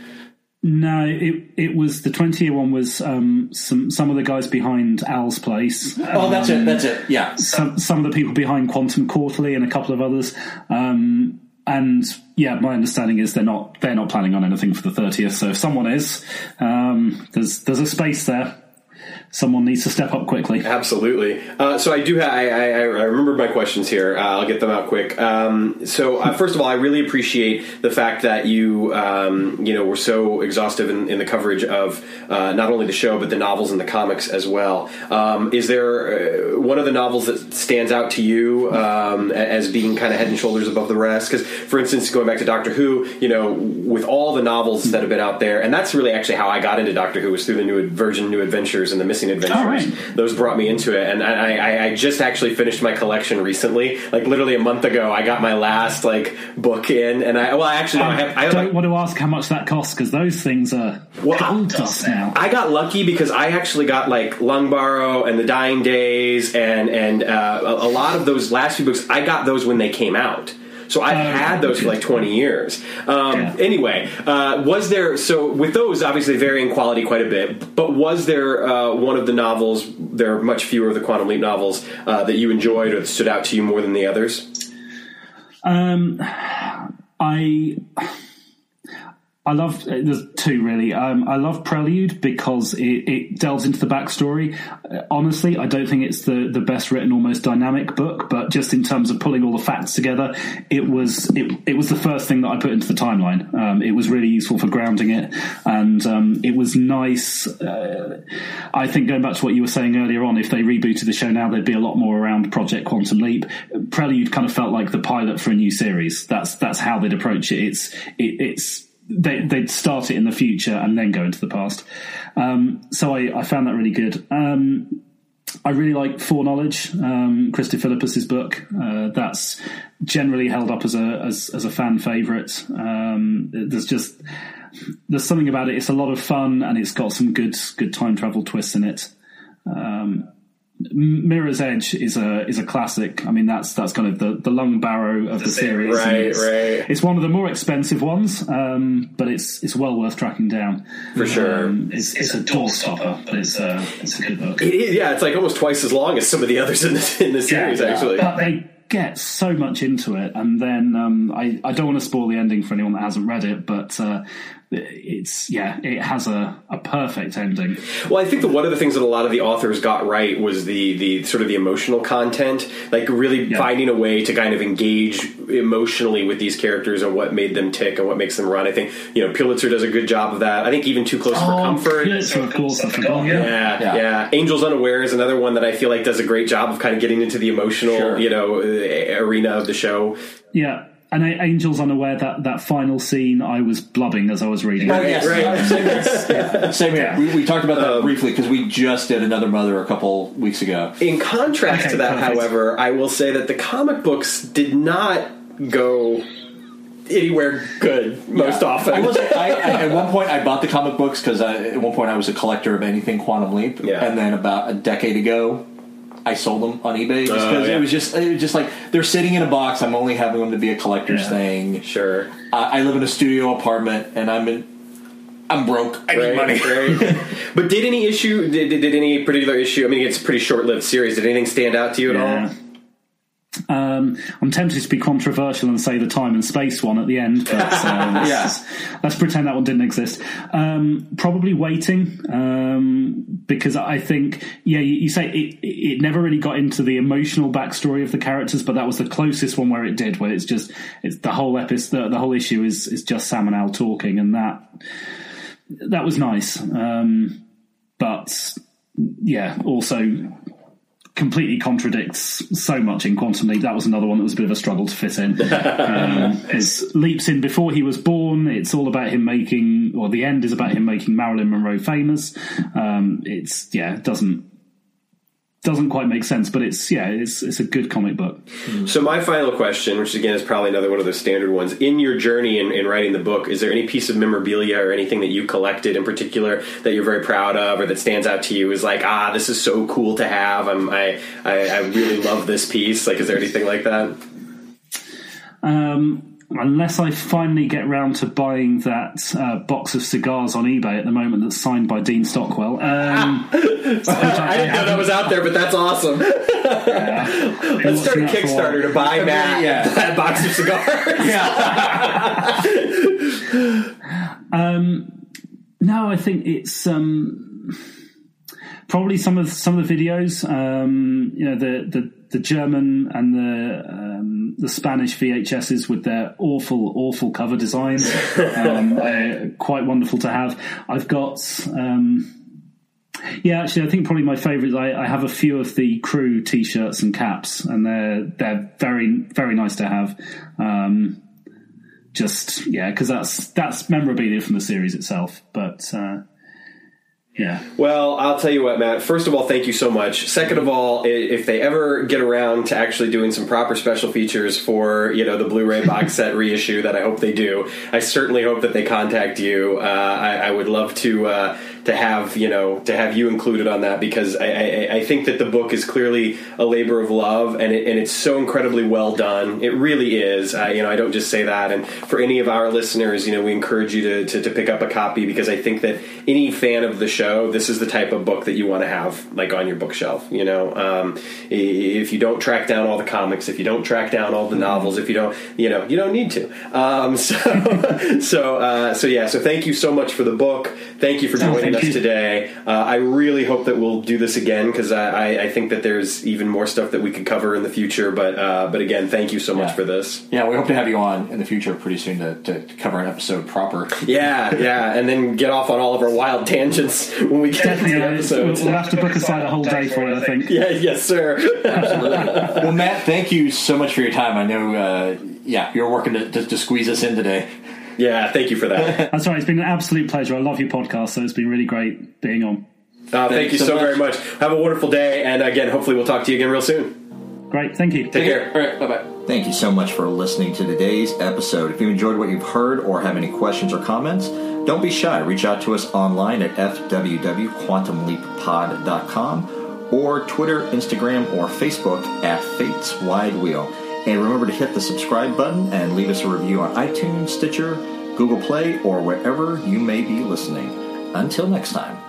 No, it it was the twenty year one was um, some some of the guys behind Al's Place. Oh, that's it. That's it. Yeah. some some of the people behind Quantum Quarterly and a couple of others. Um, and yeah, my understanding is they're not they're not planning on anything for the thirtieth. So if someone is, um, there's there's a space there. Someone needs to step up quickly. Absolutely. Uh, so I do. Ha- I, I, I remembered my questions here. Uh, I'll get them out quick. Um, so uh, first of all, I really appreciate the fact that you, um, you know, were so exhaustive in, in the coverage of uh, not only the show but the novels and the comics as well. Um, is there uh, one of the novels that stands out to you um, as being kind of head and shoulders above the rest? Because, for instance, going back to Doctor Who, you know, with all the novels that have been out there, and that's really actually how I got into Doctor Who was through the new Virgin New Adventures and the Missing Adventures. Right. Those brought me into it, and I, I, I just actually finished my collection recently. Like literally a month ago, I got my last like book in, and I well, I actually I have, I don't like, want to ask how much that costs because those things are Well, gold dust now. I got lucky because I actually got like Lungbarrow and The Dying Days and and uh, a, a lot of those last few books. I got those when they came out. So I've had those for like 20 years. Um, Yeah. Anyway, uh, was there, so with those, obviously vary in quality quite a bit, but was there uh, one of the novels, there are much fewer of the Quantum Leap novels, uh, that you enjoyed or that stood out to you more than the others? Um, I I love uh, there's two really. Um, I love Prelude because it, it, delves into the backstory. Uh, honestly, I don't think it's the, the best written or most dynamic book, but just in terms of pulling all the facts together, it was it, it was the first thing that I put into the timeline. Um, it was really useful for grounding it, and um, it was nice. Uh, I think going back to what you were saying earlier on, if they rebooted the show now, there'd be a lot more around Project Quantum Leap. Prelude kind of felt like the pilot for a new series. That's that's how they'd approach it. It's it, it's they, would start it in the future and then go into the past. Um, so I, I, found that really good. Um, I really like Foreknowledge, um, Krista Philippus's book. Uh, that's generally held up as a as, as a fan favorite. Um, there's just there's something about it. It's a lot of fun and it's got some good good time travel twists in it. Um, Mirror's Edge is a is a classic. I mean, that's that's kind of the, the Lungbarrow of the, the series. Right, it's, right. It's one of the more expensive ones, um, but it's it's well worth tracking down for sure. Um, it's, it's, it's, a door stopper, but it's a it's a good book. It is, yeah, it's like almost twice as long as some of the others in the in the series. Yeah, actually, but they get so much into it, and then um, I I don't want to spoil the ending for anyone that hasn't read it, but uh, it's yeah, it has a, a perfect ending. Well, I think that one of the things that a lot of the authors got right was the the sort of the emotional content, like really yeah. finding a way to kind of engage emotionally with these characters and what made them tick and what makes them run. I think you know Pulitzer does a good job of that. I think even Too Close oh, for Comfort, Pulitzer, of course, I forgot. Yeah. Yeah, yeah, yeah. Angels Unaware is another one that I feel like does a great job of kind of getting into the emotional, sure. you know, arena of the show. Yeah, and Angels Unaware that that final scene, I was blubbing as I was reading. Oh, yes, right. Same here. Same here. We, we, talked about that um, briefly because we just did another Mother a couple weeks ago. In contrast okay, to that, perfect. however, I will say that the comic books did not go anywhere good most yeah. often. I was I, at one point I bought the comic books because at one point I was a collector of anything Quantum Leap, yeah. and then about a decade ago I sold them on eBay just because uh, yeah. it was just it was just like they're sitting in a box. I'm only having them to be a collector's yeah. thing. Sure. I, I live in a studio apartment, and I'm in. I'm broke. I need money. Right. but did any issue? Did, did, any particular issue? I mean, it's a pretty short-lived series. Did anything stand out to you at yeah. all? Um, I'm tempted to be controversial and say the time and space one at the end, but uh, let's, yeah. let's, pretend that one didn't exist. Um, probably waiting um, because I think, yeah, you, you say it, it, never really got into the emotional backstory of the characters, but that was the closest one where it did, where it's just it's the whole episode, the, the whole issue is is just Sam and Al talking, and that that was nice. Um, but yeah, also completely contradicts so much in Quantum Leap. That was another one that was a bit of a struggle to fit in. Um, his leaps in before he was born. It's all about him making, or the end is about him making Marilyn Monroe famous. Um, it's yeah, it doesn't doesn't quite make sense, but it's yeah, it's it's a good comic book. So my final question, which again is probably another one of the standard ones, in your journey in, in, writing the book, is there any piece of memorabilia or anything that you collected in particular that you're very proud of or that stands out to you? Is like ah, this is so cool to have. I'm, I I, I really love this piece. Like, is there anything like that? Um, unless I finally get round to buying that uh, box of cigars on eBay at the moment that's signed by Dean Stockwell. Um, I, didn't know that was out there, but that's awesome. Yeah. Let's start a Kickstarter to buy Matt yeah. that box of cigars. yeah. um, no, I think it's. Um, probably some of some of the videos. Um, you know, the, the the German and the um, the Spanish VHSs with their awful awful cover designs, um, quite wonderful to have. I've got. Um, yeah, actually, I think probably my favourite. I, I, have a few of the crew T-shirts and caps, and they're they're very very nice to have. Um, just yeah, because that's that's memorabilia from the series itself. But uh, yeah. Well, I'll tell you what, Matt. First of all, thank you so much. Second of all, if they ever get around to actually doing some proper special features for you know the Blu-ray box set reissue, that I hope they do. I certainly hope that they contact you. Uh, I, I, would love to uh, to have you know to have you included on that because I, I, I think that the book is clearly a labor of love and it, and it's so incredibly well done. It really is. Uh, you know, I don't just say that. And for any of our listeners, you know, we encourage you to, to, to pick up a copy because I think that any fan of the show, this is the type of book that you want to have like on your bookshelf. You know, um, if you don't track down all the comics, if you don't track down all the mm-hmm. novels, if you don't, you know, you don't need to. Um, so, so, uh, so yeah. So thank you so much for the book. Thank you for joining joining us you. today. Uh, I really hope that we'll do this again because I, I, think that there's even more stuff that we could cover in the future. But uh, but again, thank you so much yeah. for this. Yeah, we hope to have you on in the future pretty soon to, to cover an episode proper. Yeah, yeah, and then get off on all of our wild tangents when we get Definitely, into the episodes. We'll have to book aside a whole day for it. I think. Yeah, yes, sir. Absolutely. well, Matt, thank you so much for your time. I know. Uh, yeah, you're working to, to, to squeeze us in today. Yeah, thank you for that. That's right. It's been an absolute pleasure. I love your podcast, so it's been really great being on. Uh, thank you so, so very much. Have a wonderful day, and again, hopefully, we'll talk to you again real soon. Great. Thank you. Take, Take care. care. All right. Bye bye. Thank you so much for listening to today's episode. If you enjoyed what you've heard or have any questions or comments, don't be shy. Reach out to us online at fwwquantumleappod.com or Twitter, Instagram, or Facebook at Fates Wide Wheel. And remember to hit the subscribe button and leave us a review on iTunes, Stitcher, Google Play, or wherever you may be listening. Until next time.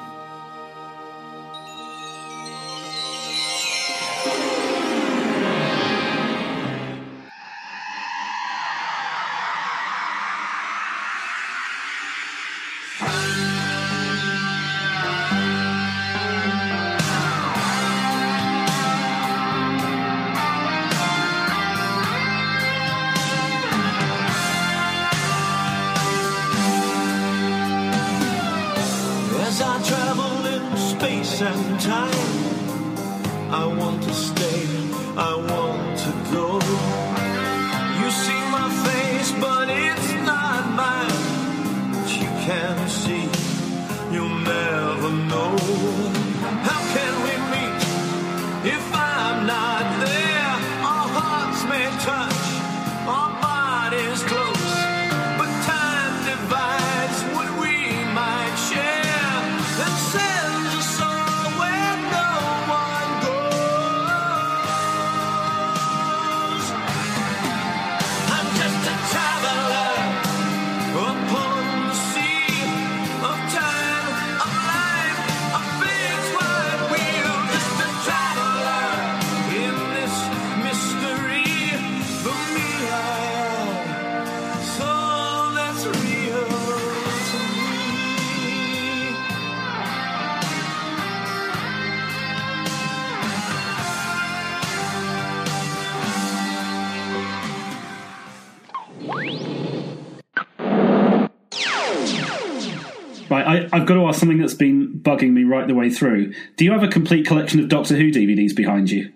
I've got to ask something that's been bugging me right the way through. Do you have a complete collection of Doctor Who DVDs behind you?